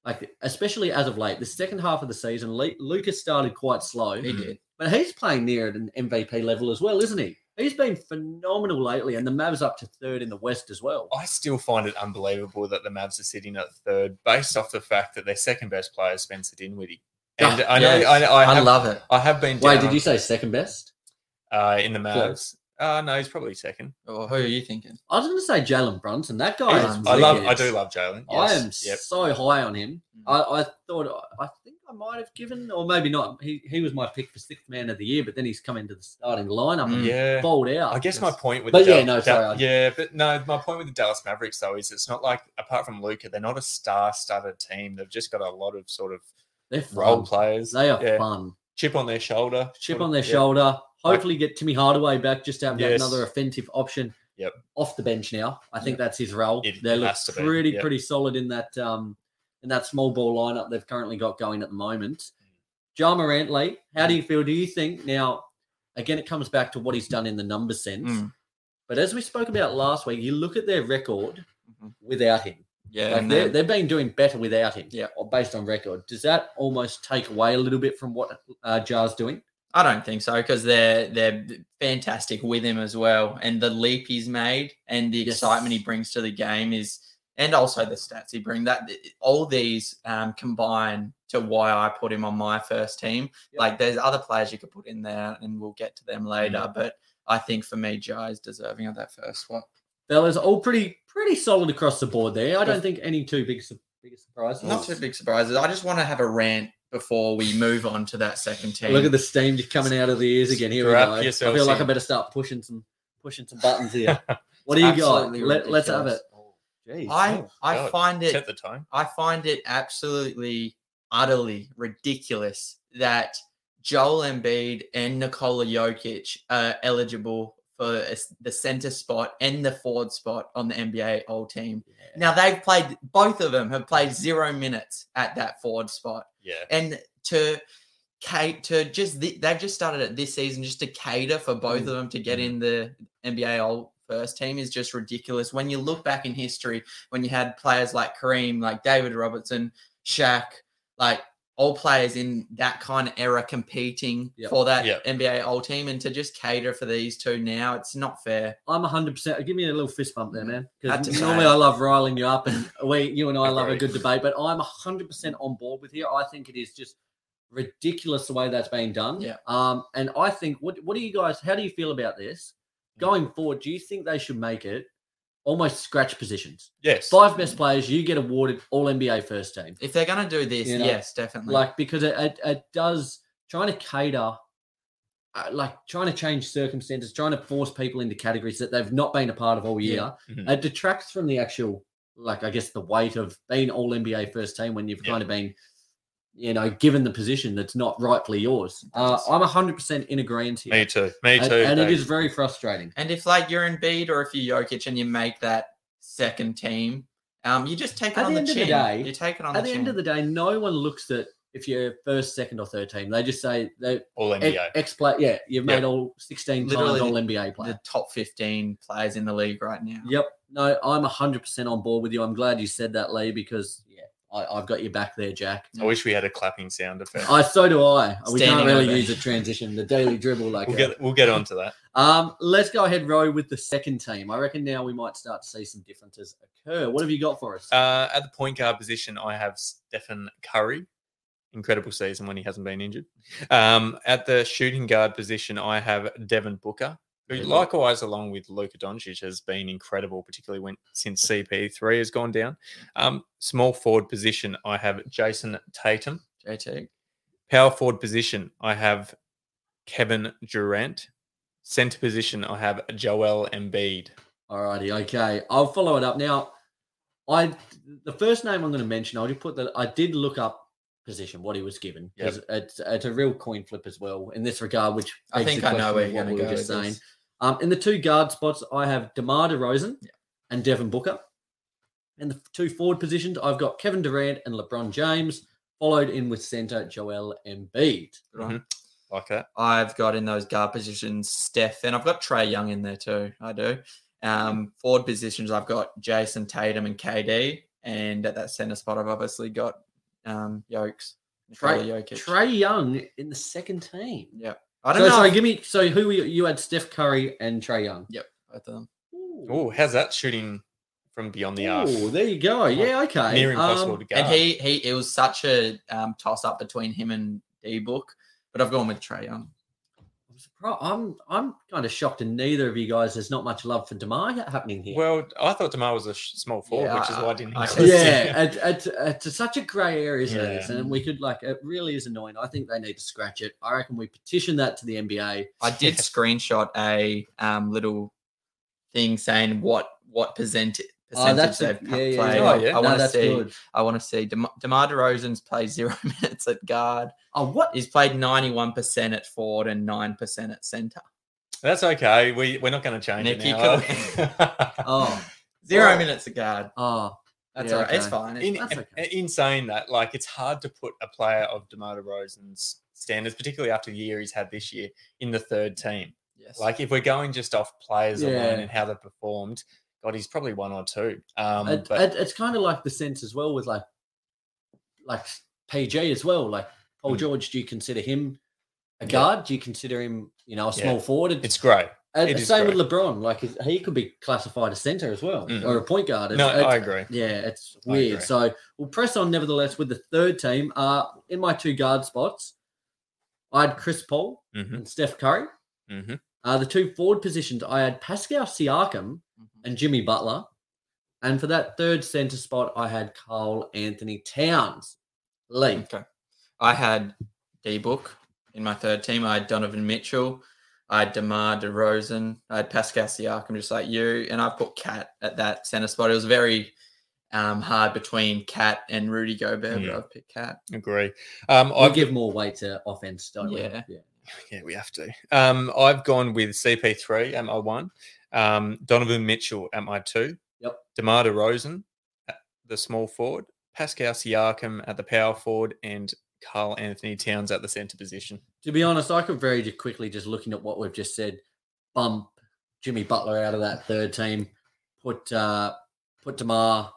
like, especially as of late, the second half of the season, Le- Luka started quite slow, He did. but he's playing near at an MVP level as well, isn't he? He's been phenomenal lately, and the Mavs up to third in the West as well. I still find it unbelievable that the Mavs are sitting at third, based off the fact that their second best player is Spencer Dinwiddie. And I know, Yes, I, I, I have, love it. I have been. Wait, did on- you say second best? uh, in the Mavs? Close. Uh, no, he's probably second. Well, who are you thinking? I was going to say Jalen Brunson. That guy is. I love. I do love Jalen. I am Yep. so high on him. Mm. I, I thought I think I might have given, or maybe not. He he was my pick for sixth man of the year, but then he's come into the starting lineup and Mm. Yeah. bowled out. I guess my point with But the yeah, Dal- no, Dal- sorry, I- yeah, but no, my point with the Dallas Mavericks though is it's not like apart from Luka, they're not a star-studded team. They've just got a lot of sort of They're role players. They are Yeah. fun. Chip on their shoulder. Chip sort on of- their yeah. Hopefully, get Timmy Hardaway back just to have Yes. another offensive option. Yep. Off the bench now. I think that's his role. It- they look has to be, pretty yeah. pretty solid in that um in that small ball lineup they've currently got going at the moment. Ja Morant, Lee, how do you feel? Do you think now? Again, it comes back to what he's done in the number sense. Mm. But as we spoke about last week, you look at their record Mhm. without him. Yeah, Like they're, they've been doing better without him. Yeah. or Based on record, does that almost take away a little bit from what uh, Ja's doing? I don't think so because they're they're fantastic with him as well, and the leap he's made and the Yes. excitement he brings to the game is, and also the stats he brings. That all these um, combine to why I put him on my first team. Yep. Like there's other players you could put in there, and we'll get to them later. Mm. But I think for me, Ja is deserving of that first spot. Fellas, all pretty pretty solid across the board there. I don't think any too big su- big surprises. Not too big surprises. I just want to have a rant before we move on to that second team. Look at the steam just coming out of the ears again. Here Strap we go. I yourselves feel like I better start pushing some pushing some buttons here. [laughs] What do you It's got? Let, let's have it. ridiculous. Oh, jeez. I oh. I God, find it Set the tone. I find it absolutely, utterly ridiculous that Joel Embiid and Nikola Jokic are eligible for the center spot and the forward spot on the NBA All Team. Now they've played, both of them have played zero minutes at that forward spot, Yeah. and to Kate to just th- they've just started it this season just to cater for both Mm. of them to get in the NBA All First Team is just ridiculous. When you look back in history, when you had players like Kareem, like David Robertson, Shaq, like all players in that kind of era competing Yep. for that Yep. NBA All Team, and to just cater for these two now, it's not fair. I'm 100%. Give me a little fist bump there, man. Because normally it. I love riling you up, and we, you and I love a good debate. But I'm 100% on board with here. I think it is just ridiculous the way that's being done. Yeah. Um. And I think what what do you guys? How do you feel about this going forward? Do you think they should make it almost scratch positions? Yes. Five best players, you get awarded All NBA first team. If they're gonna do this, You know, yes, definitely. like because it, it, it does trying to cater uh, like trying to change circumstances trying to force people into categories that they've not been a part of all year Yeah. Mhm. it detracts from the actual like i guess the weight of being all nba first team when you've Yeah. kind of been you know given the position that's not rightfully yours uh, i'm 100% in agreement here Me too. Me too. and it Dave. is very frustrating And if like you're in Embiid or if you're Jokic and you make that second team, um, you just take it At on the the, end of the day- you take it on at the, the end of the day no one looks at if you're first second or third team they just say they all ex, NBA. ex play yeah you've Yeah. made all 16 Literally times all the- nba players the top 15 players in the league right now. Yep. No, I'm 100% on board with you. I'm glad you said that, Lee, because, yeah, I, I've got your back there, Jack. I wish we had a clapping sound effect. I So do I. We can't really use a transition, the daily dribble. like We'll that. get we'll get onto that. [laughs] Um, Let's go ahead, Row, with the second team. I reckon now we might start to see some differences occur. What have you got for us? Uh, at the point guard position, I have Stephen Curry. Incredible season when he hasn't been injured. Um, at the shooting guard position, I have Devin Booker, who likewise, along with Luka Doncic, has been incredible, particularly when since CP3 has gone down. Um, small forward position, I have Jayson Tatum. JT. Power forward position, I have Kevin Durant. Center position, I have Joel Embiid. Alrighty, okay. I'll follow it up. Now, I the first name I'm going to mention, I'll just put that I did look up position, what he was given. Yep. 'cause It's, it's a real coin flip as well in this regard, which I think I know where you're going to go. just saying. this. Um, in the two guard spots, I have DeMar DeRozan Yeah. and Devin Booker. In the two forward positions, I've got Kevin Durant and LeBron James, followed in with center Joel Embiid. Good one. Mhm. Like that. I've got in those guard positions Steph, and I've got Trae Young in there too. I do. Um, forward positions, I've got Jayson Tatum and KD, and at that center spot, I've obviously got um, Yokes. Trae, Trae Young in the second team. Yep. I don't So know. sorry, give me. So who were you, you had? Steph Curry and Trae Young. Yep, both of them. Oh, how's that shooting from beyond the arc? Oh, there you go. Yeah, okay. Near impossible Um, to guard. And he he it was such a um, toss up between him and D Book, but I've gone with Trae Young. Surprised. I'm I'm kind of shocked, and neither of you guys. There's not much love for Demar happening here. Well, I thought Demar was a small forward, Yeah, which is why I didn't. I- I yeah, him. it, it, it's such a grey area, isn't it? And we could like it really is annoying. I think they need to scratch it. I reckon we petition that to the NBA. I did screenshot a um, little thing saying what what percent Oh, that's a, they've yeah, yeah, played. yeah. Oh, yeah. I No, want to see. good. I want to see. Dem- Demar Derozan's played [laughs] zero minutes at guard. Oh, what? He's played ninety one percent at forward and nine percent at center. That's okay. We we're not going to change Nick, it now. [laughs] Oh. oh, Zero minutes at guard. oh, That's Yeah, all right. It's fine. It's in. That's okay. in saying that, like it's hard to put a player of Demar Derozan's standards, particularly after the year he's had this year, in the third team. Yes. Like if we're going just off players Yeah. alone and how they've performed, God, he's probably one or two. Um, it, but it- it's kind of like the sense as well with like, like PG as well. Like Paul Mm. George, do you consider him a Yeah. guard? Do you consider him, you know, a Yeah. small forward? It's, it's great. and it same with LeBron. Like he- could be classified as center as well, Mm. or a point guard. No, It's- I agree. Yeah, it's weird. So we'll press on nevertheless with the third team. Uh in my two guard spots, I had Chris Paul hmm and Steph Curry. hmm Uh, the two forward positions, I had Pascal Siakam Mhm. and Jimmy Butler. And for that third center spot, I had Karl Anthony Towns. Lee. Okay. I had D Book in my third team. I had Donovan Mitchell. I had DeMar DeRozan. I had Pascal Siakam, just like you. And I put Cat at that center spot. It was very um, hard between Cat and Rudy Gobert, Mm. but I've picked Cat. Agree. Um, I've give more weight to offense, don't Yeah. we? Yeah. Yeah, we have to. Um, I've gone with CP3 at my one, um, Donovan Mitchell at my two, Yep. DeMar DeRozan at the small forward, Pascal Siakam at the power forward, and Karl Anthony Towns at the center position. To be honest, I could very quickly, just looking at what we've just said, bump Jimmy Butler out of that third team, put uh put Demar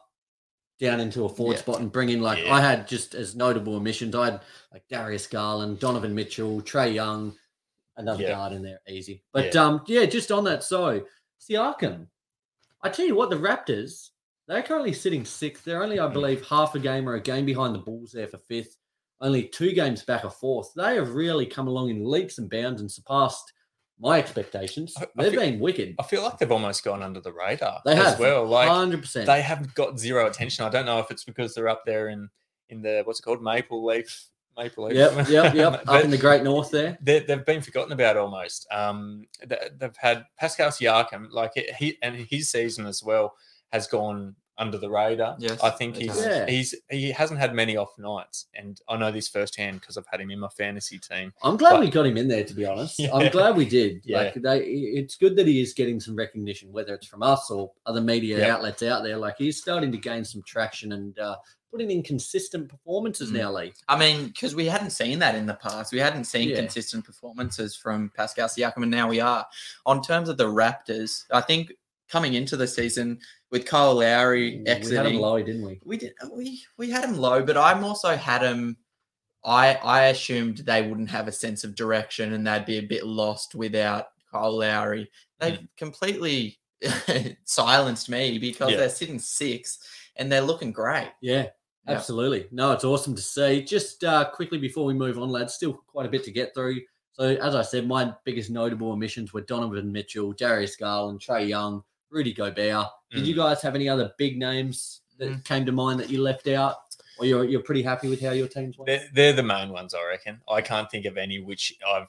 down into a forward Yeah. spot and bring in like Yeah. I had just as notable omissions. I had like Darius Garland, Donovan Mitchell, Trae Young, another Yeah. guard in there, easy. But um yeah, just on that. So Siakam, I tell you what, the Raptors, they're currently sitting sixth. They're only, I Mm. believe, half a game or a game behind the Bulls there for fifth only two games back or fourth. They have really come along in leaps and bounds and surpassed my expectations. I- I They've feel- been wicked. I feel like they've almost gone under the radar They as have. well. Like Hundred percent. they haven't got zero attention. I don't know if it's because they're up there in in the what's it called Maple Leaf Maple Leaf. Yep, yep, yep. [laughs] Up in the Great North there. they, they've been forgotten about almost. Um, they, they've had Pascal Siakam, like he and his season as well has gone under the radar. Yes, I think he's. Yeah. he's he hasn't had many off nights, and I know this firsthand because I've had him in my fantasy team. I'm glad But- we got him in there. To be honest, [laughs] Yeah. I'm glad we did. Yeah. Like they, it's good that he is getting some recognition, whether it's from us or other media Yeah. outlets out there. Like he's starting to gain some traction and uh, putting in consistent performances Mm. now, Lee. I mean, because we hadn't seen that in the past. We hadn't seen Yeah. consistent performances from Pascal Siakam, and now we are. On terms of the Raptors, I think coming into the season with Kyle Lowry exiting. We had him low, didn't we? we did we we had him low, but I'm also had him. I I assumed they wouldn't have a sense of direction and they'd be a bit lost without Kyle Lowry. They've completely [laughs] silenced me because Yeah. they're sitting six and they're looking great. Yeah, Yeah. absolutely. No, it's awesome to see. Just uh, quickly before we move on, lads, still quite a bit to get through. So, as I said, my biggest notable omissions were Donovan Mitchell, Darius Garland, Trae Young, Rudy Gobert. Did you guys have any other big names that Mm. came to mind that you left out? Or you're, you're pretty happy with how your teams went? They're, they're the main ones, I reckon. I can't think of any which I've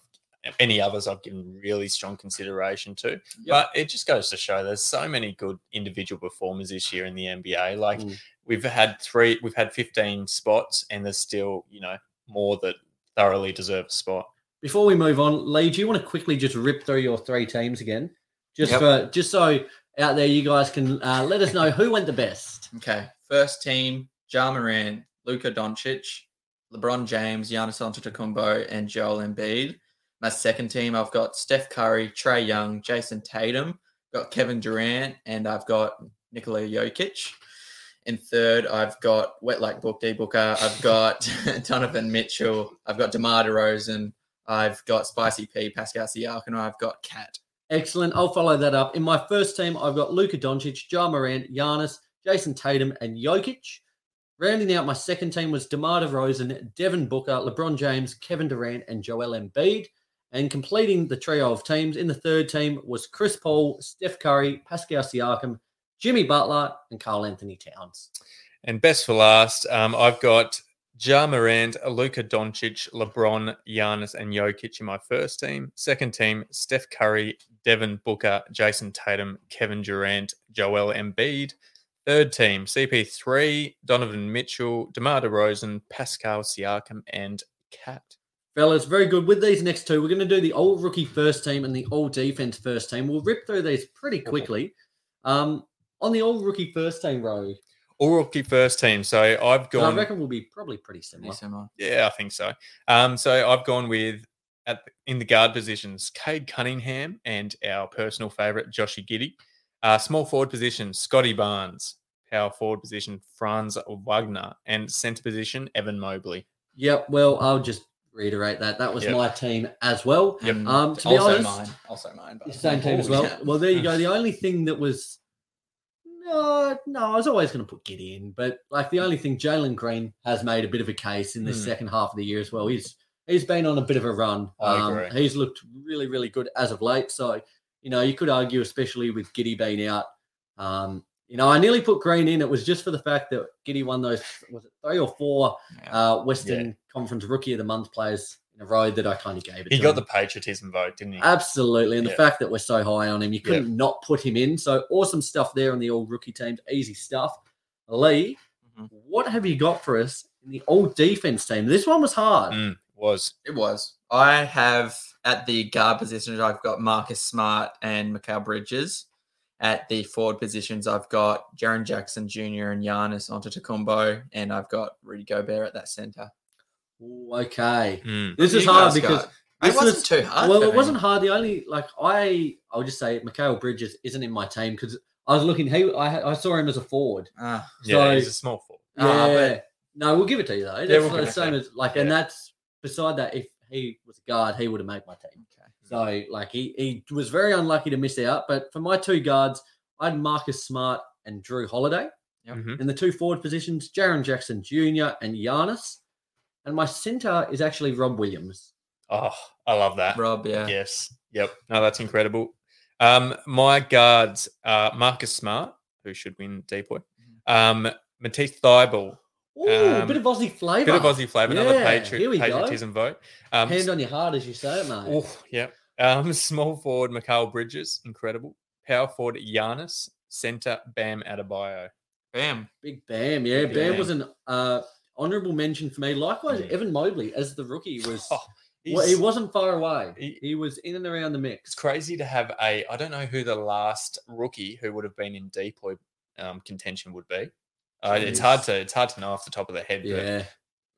any others I've given really strong consideration to. But it just goes to show there's so many good individual performers this year in the NBA. Like Mm. we've had three, we've had 15 spots, and there's still you know more that thoroughly deserve a spot. Before we move on, Lee, do you want to quickly just rip through your three teams again? Just Yep. for just so out there you guys can uh, let us know who went the best. [laughs] Okay. First team, Ja Morant, Luka Doncic, LeBron James, Giannis Antetokounmpo, and Joel Embiid. My second team, I've got Steph Curry, Trae Young, Jayson Tatum, got Kevin Durant, and I've got Nikola Jokic. In third, I've got Wet Like Book D Booker. I've got [laughs] Donovan Mitchell. I've got DeMar DeRozan. I've got Spicy P, Pascal Siakam, and I've got Cat. Excellent. I'll follow that up. In my first team, I've got Luka Doncic, Ja Morant, Giannis, Jayson Tatum, and Jokic. Rounding out my second team was DeMar DeRozan, Devin Booker, LeBron James, Kevin Durant, and Joel Embiid. And completing the trio of teams in the third team was Chris Paul, Steph Curry, Pascal Siakam, Jimmy Butler, and Karl Anthony Towns. And best for last, um, I've got Ja Morant, Luka Doncic, LeBron, Giannis, and Jokic in my first team. Second team, Steph Curry, Devin Booker, Jayson Tatum, Kevin Durant, Joel Embiid. Third team, CP3, Donovan Mitchell, DeMar DeRozan, Pascal Siakam, and Cat. Fellas, very good. With these next two, we're going to do the old rookie first team and the old defense first team. We'll rip through these pretty quickly. Um, on the old rookie first team row, All rookie first team. So I've gone I reckon we'll be probably pretty Pretty similar. similar. Yeah, I think so. Um, so I've gone with at the- in the guard positions, Cade Cunningham and our personal favourite, Joshy Giddey. Uh, small forward position, Scottie Barnes. Power forward position, Franz Wagner, and centre position, Evan Mobley. Yep. Well, I'll just reiterate that. That was Yep. my team as well. Yep. Um, to be also honest- mine. Also mine. by the Same [laughs] team as well. yeah. Well, there you go. The only thing that was no, no, I was always going to put Giddey in, but like the only thing, Jalen Green has made a bit of a case in the Hmm. second half of the year as well. He's he's been on a bit of a run. Um. He's looked really, really good as of late. So you know, you could argue, especially with Giddey being out. Um, you know, I nearly put Green in. It was just for the fact that Giddey won those was it three or four Yeah. uh, Western Conference Rookie of the Month players in a row that I kind of gave it. He to got him. the patriotism vote, didn't he? Absolutely. And the fact that we're so high on him, you couldn't not put him in. So awesome stuff there on the old rookie teams. Easy stuff. Lee, Mhm. what have you got for us in the old defense team? This one was hard. Mm, was. It was. I have at the guard positions, I've got Marcus Smart and Mikal Bridges. At the forward positions, I've got Jaren Jackson Jr. and Giannis Antetokounmpo, and I've got Rudy Gobert at that center. Ooh, okay. Mm. This is hard because got? this it wasn't was- too hard. well, it me. wasn't hard. The only like I, I'll just say Mikal Bridges isn't in my team because I was looking. He, I, I saw him as a forward. Ah, Yeah, So- he's a small forward. Ah, Yeah. but- no, we'll give it to you though. That's we'll the same as like, and that's beside that. If he was a guard, he would have made my team. okay. So like he he was very unlucky to miss out. But for my two guards, I had Marcus Smart and Jrue Holiday. Yep. Mhm. In the two forward positions, Jaren Jackson Jr. and Giannis. And my center is actually Rob Williams. Oh, I love that. Rob, yeah. Yes. Yep. No, that's incredible. Um, my guards are Marcus Smart, who should win DPOY. Um, Matisse Thybulle, Ooh, a Um, bit of Aussie flavour. bit of Aussie flavour, another Yeah, patri- here we go. patriotism vote. Um, Hand on your heart as you say it, mate. oh, yeah. Um, [laughs] small forward Mikal Bridges, incredible. Power forward Giannis, center Bam Adebayo. Bam. Big Bam. Yeah, Bam Bam. was an uh, honourable mention for me. Likewise, Mm. Evan Mobley as the rookie was. [laughs] Oh, well, he wasn't far away. he- He was in and around the mix. It's crazy to have a. I don't know who the last rookie who would have been in DPOY um, contention would be. Uh, it's hard to it's hard to know off the top of the head. Yeah.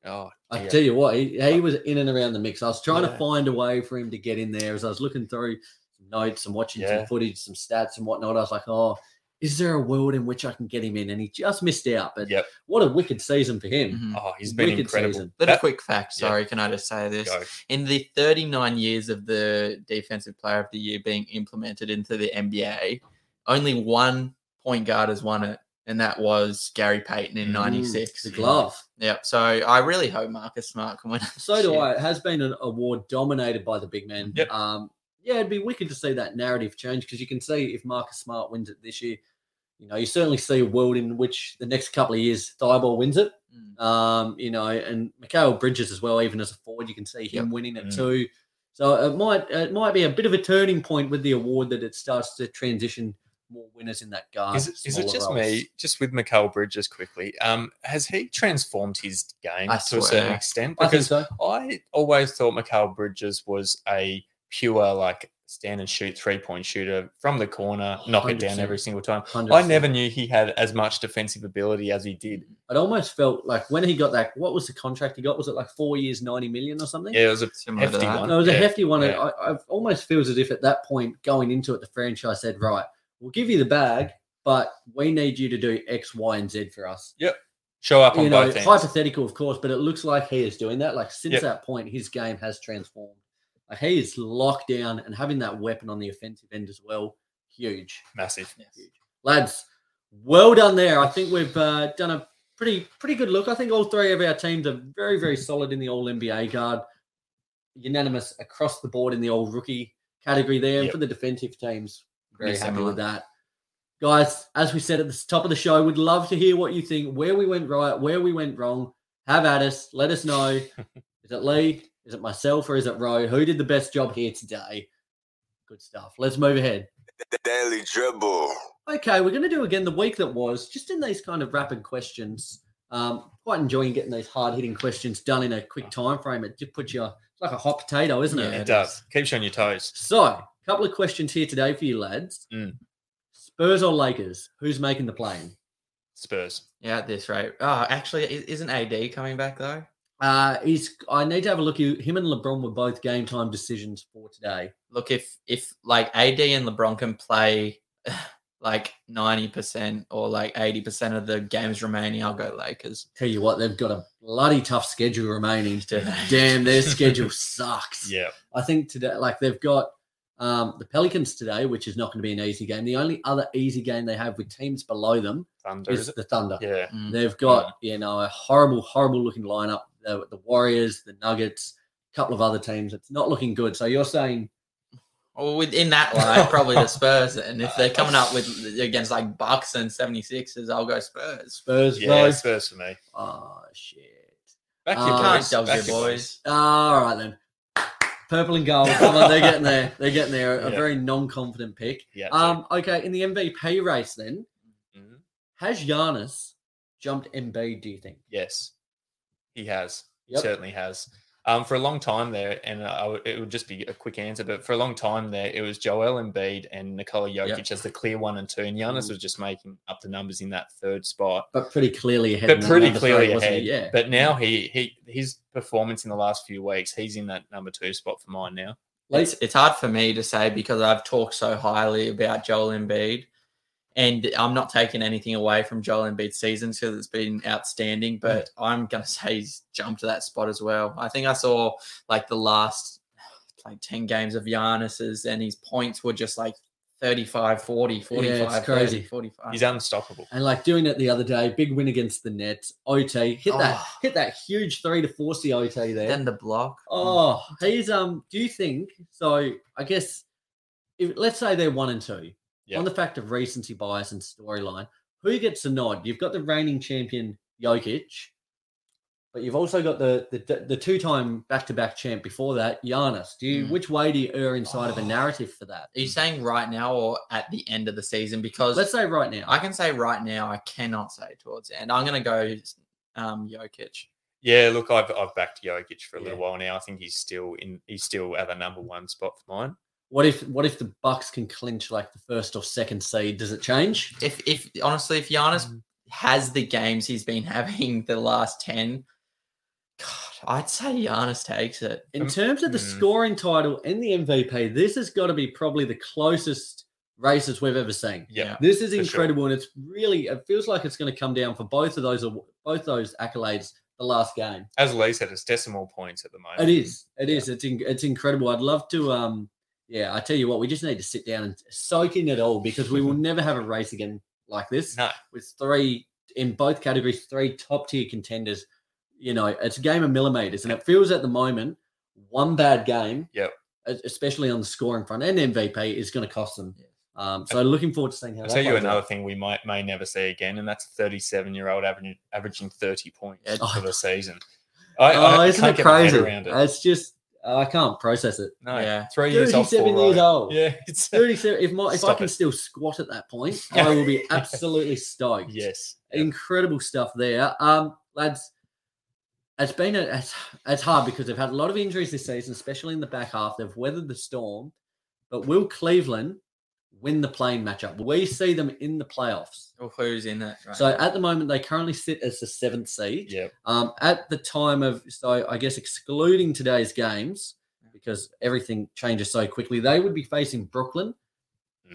But, oh, I dear. tell you what, he, he was in and around the mix. I was trying to find a way for him to get in there as I was looking through some notes and watching Yeah. some footage, some stats and whatnot. I was like, oh, is there a world in which I can get him in? And he just missed out. But Yep. what a wicked season for him. Mhm. Oh, he's been Wicked incredible. season. Little That- quick fact. yeah. Sorry, can I just say this? Go. In the 39 years of the Defensive Player of the Year being implemented into the NBA, only one point guard has won it, and that was Gary Payton in Mm, '96. The glove. Yep. So I really hope Marcus Smart can win. So do. I. It has been an award dominated by the big men. Yep. Um, yeah, it'd be wicked to see that narrative change because you can see if Marcus Smart wins it this year, you know, you certainly see a world in which the next couple of years Thybulle wins it. Mm. Um, you know, and Mikal Bridges as well, even as a forward, you can see him Yep. winning it Mm. too. So it might it might be a bit of a turning point with the award that it starts to transition more winners in that guard. Is it, is it just roles. me, just with Mikal Bridges quickly? Um, has he transformed his game I to a certain extent? I think Because so. I always thought Mikal Bridges was a pure like stand and shoot three point shooter from the corner, knock it down every single time. 100%. I never knew he had as much defensive ability as he did. It almost felt like when he got that. What was the contract he got? Was it like four years, ninety million or something? Yeah, it was a hefty that. one. No, it was a hefty one. yeah. I, I almost feels as if at that point going into it, the franchise said, "Right, we'll give you the bag, but we need you to do X, Y, and Z for us." Yep. Show up on You know, both ends. hypothetical, of course, but it looks like he is doing that. Like since Yep. that point, his game has transformed. Like he is locked down and having that weapon on the offensive end as well. Huge, Massive. huge. Lads, well done there. I think we've uh, done a pretty pretty good look. I think all three of our teams are very very solid in the All NBA guard. unanimous across the board in the old rookie category there. And for the defensive teams, very Pretty happy similar. with that. Guys, as we said at the top of the show, we'd love to hear what you think, where we went right, where we went wrong. Have at us. Let us know. [laughs] is it Lee? Is it myself or is it Ro? Who did the best job here today? Good stuff. Let's move ahead. The Daily Dribble. Okay, we're going to do again the week that was, just in these kind of rapid questions. Um, quite enjoying getting these hard hitting questions done in a quick time frame. It just puts you it's like a hot potato, isn't it? Yeah. It does. Keeps you on your toes. So, a couple of questions here today for you lads. Mm. Spurs or Lakers? Who's making the plane? Spurs. Yeah, at this rate. Oh, actually, isn't AD coming back though? Uh, he's. I need to have a look. Him and LeBron were both game time decisions for today. Look, if if like AD and LeBron can play [sighs] like ninety percent or like eighty percent of the games remaining, I'll go Lakers. Tell you what, they've got a bloody tough schedule remaining. [laughs] Damn, their [laughs] schedule sucks. Yeah. I think today, like they've got um, the Pelicans today, which is not going to be an easy game. The only other easy game they have with teams below them Thunder. is Is the Thunder. Yeah. Mm. They've got you know a horrible, horrible looking lineup. The, the Warriors, the Nuggets, a couple of other teams. It's not looking good. So you're saying Well, within that light, probably the [laughs] Spurs. And if they're coming up with against like Bucks and 76ers, I'll go Spurs. Spurs? Yeah. bro? Spurs for me. Oh shit! Back Uh, your Can't boys. Back your your boys. All right then. Purple and gold. Come on, they're getting there. They're getting there. A Yeah. very non-confident pick. Yeah. Um. Okay. In the MVP race, then Mhm. has Giannis jumped Embiid? Do you think? Yes, he has. He Yep. certainly has. Um, for a long time there, and I w- it would just be a quick answer, but for a long time there, it was Joel Embiid and Nikola Jokic as the clear one and two, and Giannis Mm. was just making up the numbers in that third spot. But pretty clearly ahead. But pretty clearly three, ahead. he? Yeah. But now he he his performance in the last few weeks, he's in that number two spot for mine now. It's, it's hard for me to say because I've talked so highly about Joel Embiid, and I'm not taking anything away from Joel Embiid's season because it's been outstanding. But I'm gonna [laughs] say he's jumped to that spot as well. I think I saw like the last [sighs] like 10 games of Giannis's, and his points were just like 35, 40, 45, crazy. 30, 45. He's unstoppable. And like doing it the other day, big win against the Nets. OT hit that Oh. hit that huge three to four C OT there. then the block. Oh, he's um. Do you think so? I guess if let's say they're one and two Yeah. on the fact of recency bias and storyline, who gets the nod? You've got the reigning champion Jokic, but you've also got the the, the two time back to back champ before that, Giannis. Do you Mm. which way do you err inside of a Oh. narrative for that? Are you saying right now or at the end of the season? Because Let's say right now. I can say right now, I cannot say towards the end. I'm going to go um, Jokic. Yeah, look, I've I've backed Jokic for a little while now. I think he's still in. He's still at the number one spot for mine. What if what if the Bucks can clinch like the first or second seed? Does it change? If, if honestly, if Giannis Mm. has the games he's been [laughs] having the last 10, God, I'd say Giannis takes it. In Um, terms of the mm. scoring title and the MVP, this has got to be probably the closest races we've ever seen. Yeah, This is For sure. incredible, and it's really it feels like it's going to come down for both of those both those accolades. The last game, as Lee said, it's decimal points at the moment. it is, it is, it's in, it's incredible. I'd love to, um, yeah, I tell you what, we just need to sit down and soak in it all because we will [laughs] never have a race again like this. No, with three in both categories, three top tier contenders. You know, it's a game of millimeters, and it feels at the moment one bad game, Yep. especially on the scoring front and MVP, is going to cost them. Um, so looking forward to seeing how. I'll tell you another out. thing we might may never see again, and that's a 37 year old averaging averaging 30 points Yeah. for the season. [laughs] I, Oh, I isn't it get my head crazy? it. It's just I can't process it. no, Yeah. three years off. Thirty-seven years ride. old. Yeah, it's Thirty-seven. If my if I can it. still squat at that point, [laughs] I will be absolutely stoked. yes. Yep. incredible stuff there. Um, lads, it's been a, it's, it's hard because they've had a lot of injuries this season, especially in the back half. They've weathered the storm, but will Cleveland win the play-in matchup? We see them in the playoffs? Or who's in it? Right So now? at the moment, they currently sit as the seventh seed. Yeah. Um, at the time of, so I guess excluding today's games, because everything changes so quickly, they would be facing Brooklyn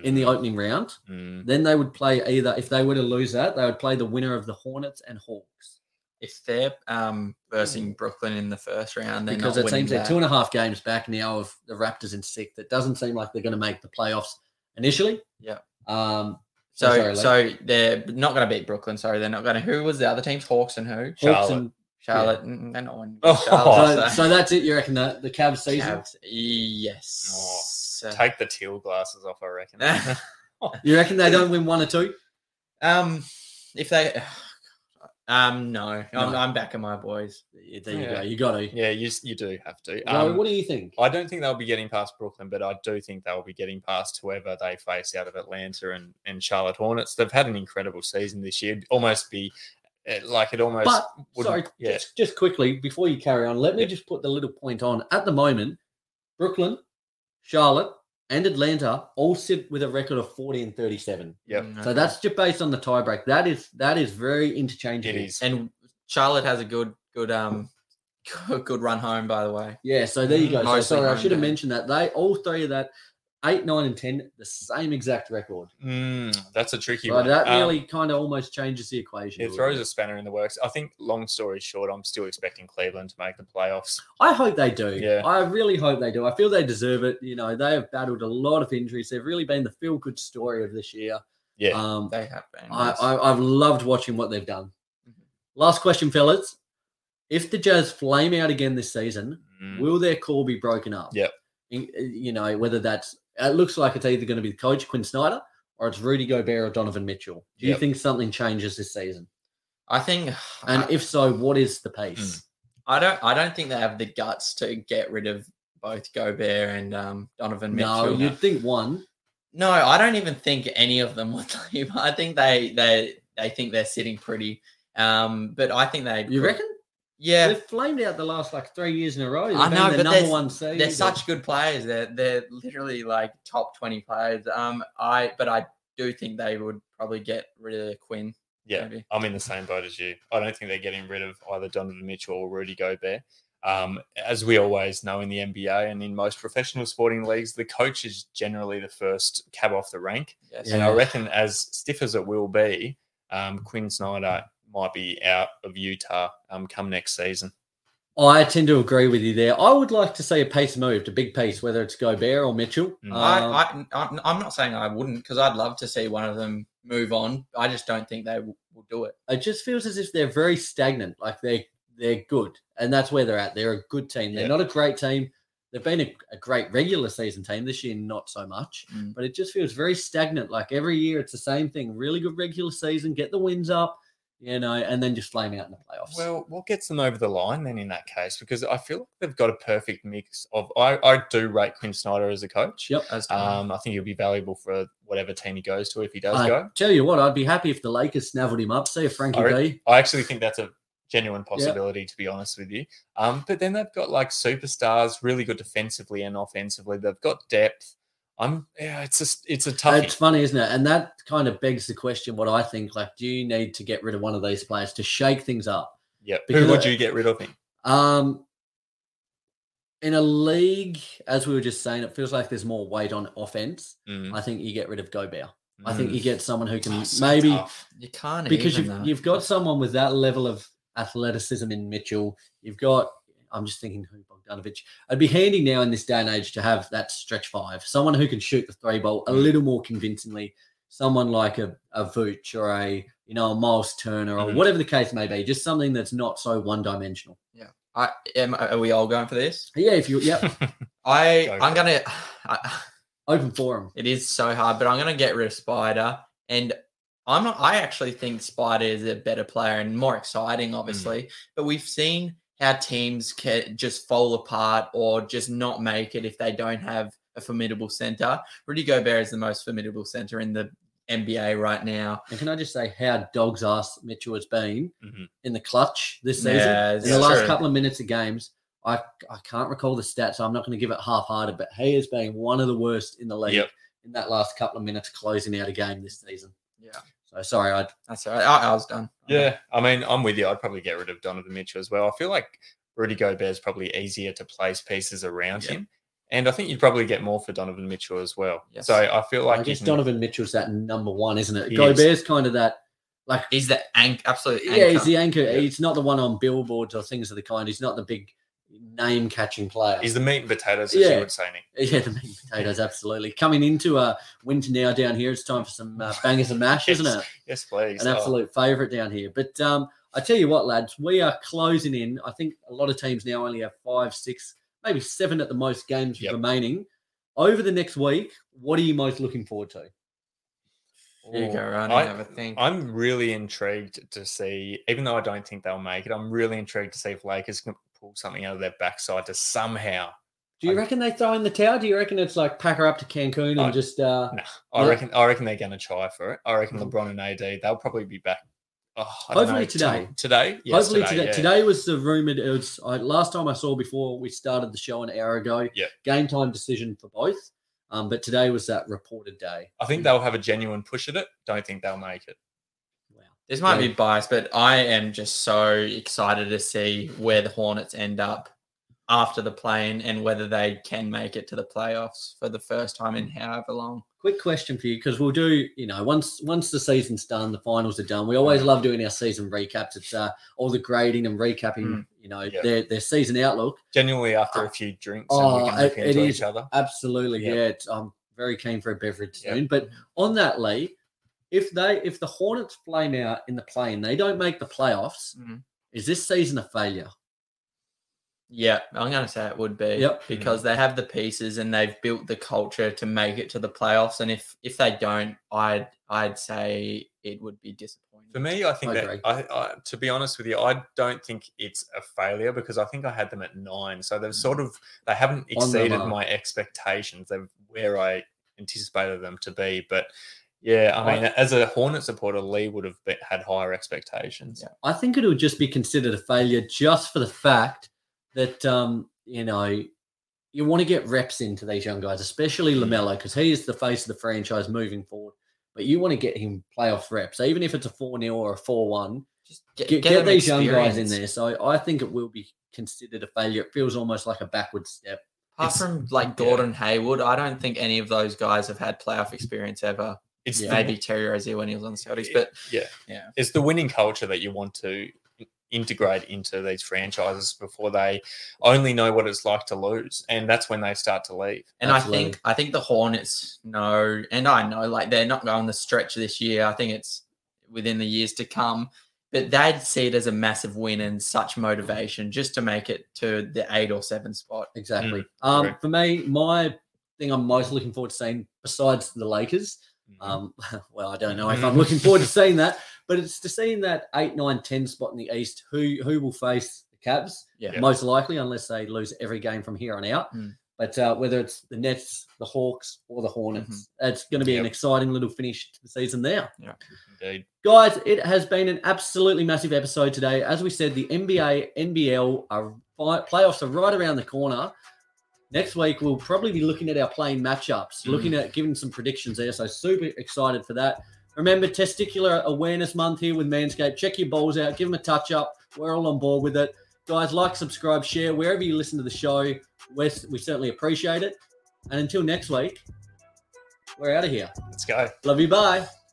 in the opening round. Mm. Then they would play either, if they were to lose that, they would play the winner of the Hornets and Hawks. if they're um, versing Brooklyn in the first round, they're because not it winning seems they're two and a half games back now of the Raptors in sixth. It doesn't seem like they're going to make the playoffs initially. Yeah. Um, So, sorry, so they're not going to beat Brooklyn. Sorry, they're not going to. Who was the other teams? Hawks and who? Hawks Charlotte. and Charlotte, mm, they're not winning. Oh. So, Charlotte, so that's it. You reckon the the Cavs season? Cavs, yes. Take the teal glasses off, I reckon. [laughs] You reckon they don't win one or two? Um, if they, um, no, I'm, I'm back at my boys. Yeah, there you Yeah. go. You got to. yeah, you, you do have to. Zoe, Um, what do you think? I don't think they'll be getting past Brooklyn, but I do think they'll be getting past whoever they face out of Atlanta and, and Charlotte Hornets. They've had an incredible season this year. It'd almost be eh, like it almost. But sorry, yeah. just, just quickly before you carry on, let me Yeah. just put the little point on. At the moment, Brooklyn, Charlotte, and Atlanta all sit with a record of 40 and 37. Yep. Mm, So that's just based on the tiebreak. That is that is very interchangeable. It is. and Charlotte has a good, good, um, [laughs] good run home. By the way, Yeah, so there you go. So sorry, I should have mentioned that. They all three of that, eight, nine, and ten, the same exact record. Mm, that's a tricky So one. that Um, really kind of almost changes the equation. it throws bit. a spanner in the works. I think, long story short, I'm still expecting Cleveland to make the playoffs. I hope they do. Yeah. I really hope they do. I feel they deserve it. You know, they have battled a lot of injuries. They've really been the feel good story of this year. Yeah. Um, they have been. I, I, I've loved watching what they've done. Mhm. Last question, fellas. If the Jazz flame out again this season, Mm, will their core be broken up? Yep. In- You know, whether that's, it looks like it's either going to be the coach, Quin Snyder, or it's Rudy Gobert or Donovan Mitchell. Do you Yep. think something changes this season? I think, And I, if so, what is the pace? I don't, I don't think they have the guts to get rid of both Gobert and um, Donovan Mitchell. No, you'd think one. No, I don't even think any of them would [laughs] leave. I think they they they think they're sitting pretty. Um, but I think they You reckon? Yeah, They've flamed out the last like three years in a row. They've I know, the but number one seed. they're such good players. They're they're literally like top twenty players. Um, I but I do think they would probably get rid of Quin. Yeah, maybe. I'm in the same boat as you. I don't think they're getting rid of either Donovan Mitchell or Rudy Gobert. Um, as we always know in the NBA and in most professional sporting leagues, the coach is generally the first cab off the rank. Yes. Yeah. And I reckon, as stiff as it will be, um, Quin Snyder might be out of Utah um, come next season. I tend to agree with you there. I would like to see a pace move, a big pace, whether it's Gobert or Mitchell. Mm. Um, I, I I'm I'm not saying I wouldn't because I'd love to see one of them move on. I just don't think they will, will do it. it just feels as if they're very stagnant. Like they're they're good, and that's where they're at. They're a good team. They're Yeah. not a great team. They've been a, a great regular season team this year, not so much. Mm. But it just feels very stagnant. Like every year, it's the same thing. Really good regular season, get the wins up, you know, and then just flame out in the playoffs. Well, what gets them over the line then in that case? Because I feel like they've got a perfect mix of. I, I do rate Quin Snyder as a coach. Yep. As Um, I think he'll be valuable for whatever team he goes to if he does I go. tell you what, I'd be happy if the Lakers snaffled him up. See if Frankie I re- D. I actually think that's a genuine possibility, to be honest with you. Um, but then they've got like superstars, really good defensively and offensively. They've got depth. I'm yeah, it's just it's a tough. It's funny, isn't it? And that kind of begs the question: What I think, like, do you need to get rid of one of these players to shake things up? yeah, because who would you get rid of him? Um, in a league, as we were just saying, it feels like there's more weight on offense. Mm. I think you get rid of Gobert. I think Mm. you get someone who can Oh, so maybe tough. you can't because even you've, that. you've got someone with that level of athleticism in Mitchell. You've got, I'm just thinking who Bogdanovic. It'd be handy now in this day and age to have that stretch five, someone who can shoot the three ball a Mm. little more convincingly. Someone like a, a Vooch or a you know a Miles Turner or Mhm. whatever the case may be, just something that's not so one dimensional. Yeah, I am. Are we all going for this? Yeah, if you yep, [laughs] I Go I'm gonna. I, open forum. it is so hard, but I'm gonna get rid of Spider, and I'm not. I actually think Spider is a better player and more exciting, obviously. But we've seen how teams can just fall apart or just not make it if they don't have a formidable center. Rudy Gobert is the most formidable center in the NBA right now. And can I just say how dog's ass Mitchell has been Mhm. in the clutch this season? Yeah, in the last true. couple of minutes of games, I I can't recall the stats, so I'm not going to give it half-hearted, but he has been one of the worst in the league Yep. in that last couple of minutes closing out a game this season. Yeah, So sorry, I that's all right. I, I was done. Yeah, I mean, I'm with you. I'd probably get rid of Donovan Mitchell as well. I feel like Rudy Gobert is probably easier to place pieces around Yeah. him, and I think you'd probably get more for Donovan Mitchell as well. Yes. So I feel like I you guess Donovan Mitchell's that number one, isn't it? He Gobert's kind of that, like He's the anch- absolute. yeah, he's the anchor. Yeah. He's not the one on billboards or things of the kind. He's not the big name-catching player. he's the meat and potatoes, as Yeah. you would say, Nick. [laughs] Yeah, the meat and potatoes, absolutely. Coming into uh, winter now down here, it's time for some uh, bangers and mash, isn't it? Yes, please. An Oh, absolute favourite down here. But um, I tell you what, lads, we are closing in. I think a lot of teams now only have five, six, maybe seven at the most games Yep. remaining. Over the next week, what are you most looking forward to? You go around I, have a think. I'm really intrigued to see, even though I don't think they'll make it, I'm really intrigued to see if Lakers can pull something out of their backside to somehow. Do you I- reckon they throw in the towel? Do you reckon it's like pack her up to Cancun and I- just uh No, I Yeah. reckon. I reckon they're going to try for it. I reckon Mhm. LeBron and AD, they'll probably be back. Oh, Hopefully know, today. Today, yes, Hopefully today. today. yeah. Today was the rumored. It was I, last time I saw before we started the show an hour ago. Yeah. Game time decision for both. Um, but today was that reported day. I think they'll have a genuine push at it. Don't think they'll make it. Wow. This might Yeah. be biased, but I am just so excited to see where the Hornets end up after the play-in and whether they can make it to the playoffs for the first time in however long. Quick question for you because we'll do. You know, once once the season's done, the finals are done. We always love doing our season recaps. It's uh, all the grading and recapping. Mm. You know, Yeah. their their season outlook. Genuinely, after a few drinks, and Oh, we can it- look it into is. other. Absolutely, Yeah. yeah. It's, I'm very keen for a beverage Yeah. soon. But on that, Lee, if they if the Hornets flame out in the play and they don't make the playoffs, Mhm. is this season a failure? Yeah, I'm going to say it would be. Yep. Because they have the pieces and they've built the culture to make it to the playoffs. And if if they don't, I'd I'd say it would be disappointing. For me, I think I that. I, I, to be honest with you, I don't think it's a failure because I think I had them at nine. So they've sort of they haven't exceeded my expectations. They're where I anticipated them to be. But yeah, I I- mean, as a Hornet supporter, Lee would have be, had higher expectations. Yeah. I think it would just be considered a failure just for the fact that um, you know you want to get reps into these young guys, especially Mm. Lamelo, because he is the face of the franchise moving forward. But you want to get him playoff reps, even if it's a four 0 or a four one. Just get, Get, get get them these young guys in there. So I think it will be considered a failure. It feels almost like a backward step. Apart It's- from like yeah. Gordon Hayward, I don't think any of those guys have had playoff experience ever. It's Yeah. the- Maybe Terry Rozier when he was on the Celtics, but yeah, yeah. it's the winning culture that you want to integrate into these franchises before they only know what it's like to lose, and that's when they start to leave. And Absolutely. I think I think the Hornets know, and I know like they're not going the stretch this year. I think it's within the years to come. But they'd see it as a massive win and such motivation just to make it to the eight or seven spot. Exactly. Mm, um, for me, my thing I'm most looking forward to seeing, besides the Lakers. Um, [laughs] well, I don't know if I'm looking forward to [laughs] seeing that, but it's to seeing that eight, nine, ten spot in the East. Who who will face the Cavs? Yeah. most likely, unless they lose every game from here on out. Mm. But uh, whether it's the Nets, the Hawks, or the Hornets, it's going to be an exciting little finish to the season there. Yeah, Indeed. Guys, it has been an absolutely massive episode today. As we said, the NBA, NBL are fi- playoffs are right around the corner. Next week, we'll probably be looking at our play-in matchups, Mm. looking at giving some predictions there. So, super excited for that. Remember, Testicular Awareness Month here with Manscaped. Check your balls out, give them a touch up. We're all on board with it. Guys, like, subscribe, share wherever you listen to the show. We're, we certainly appreciate it. And until next week, we're out of here. Let's go. Love you. Bye.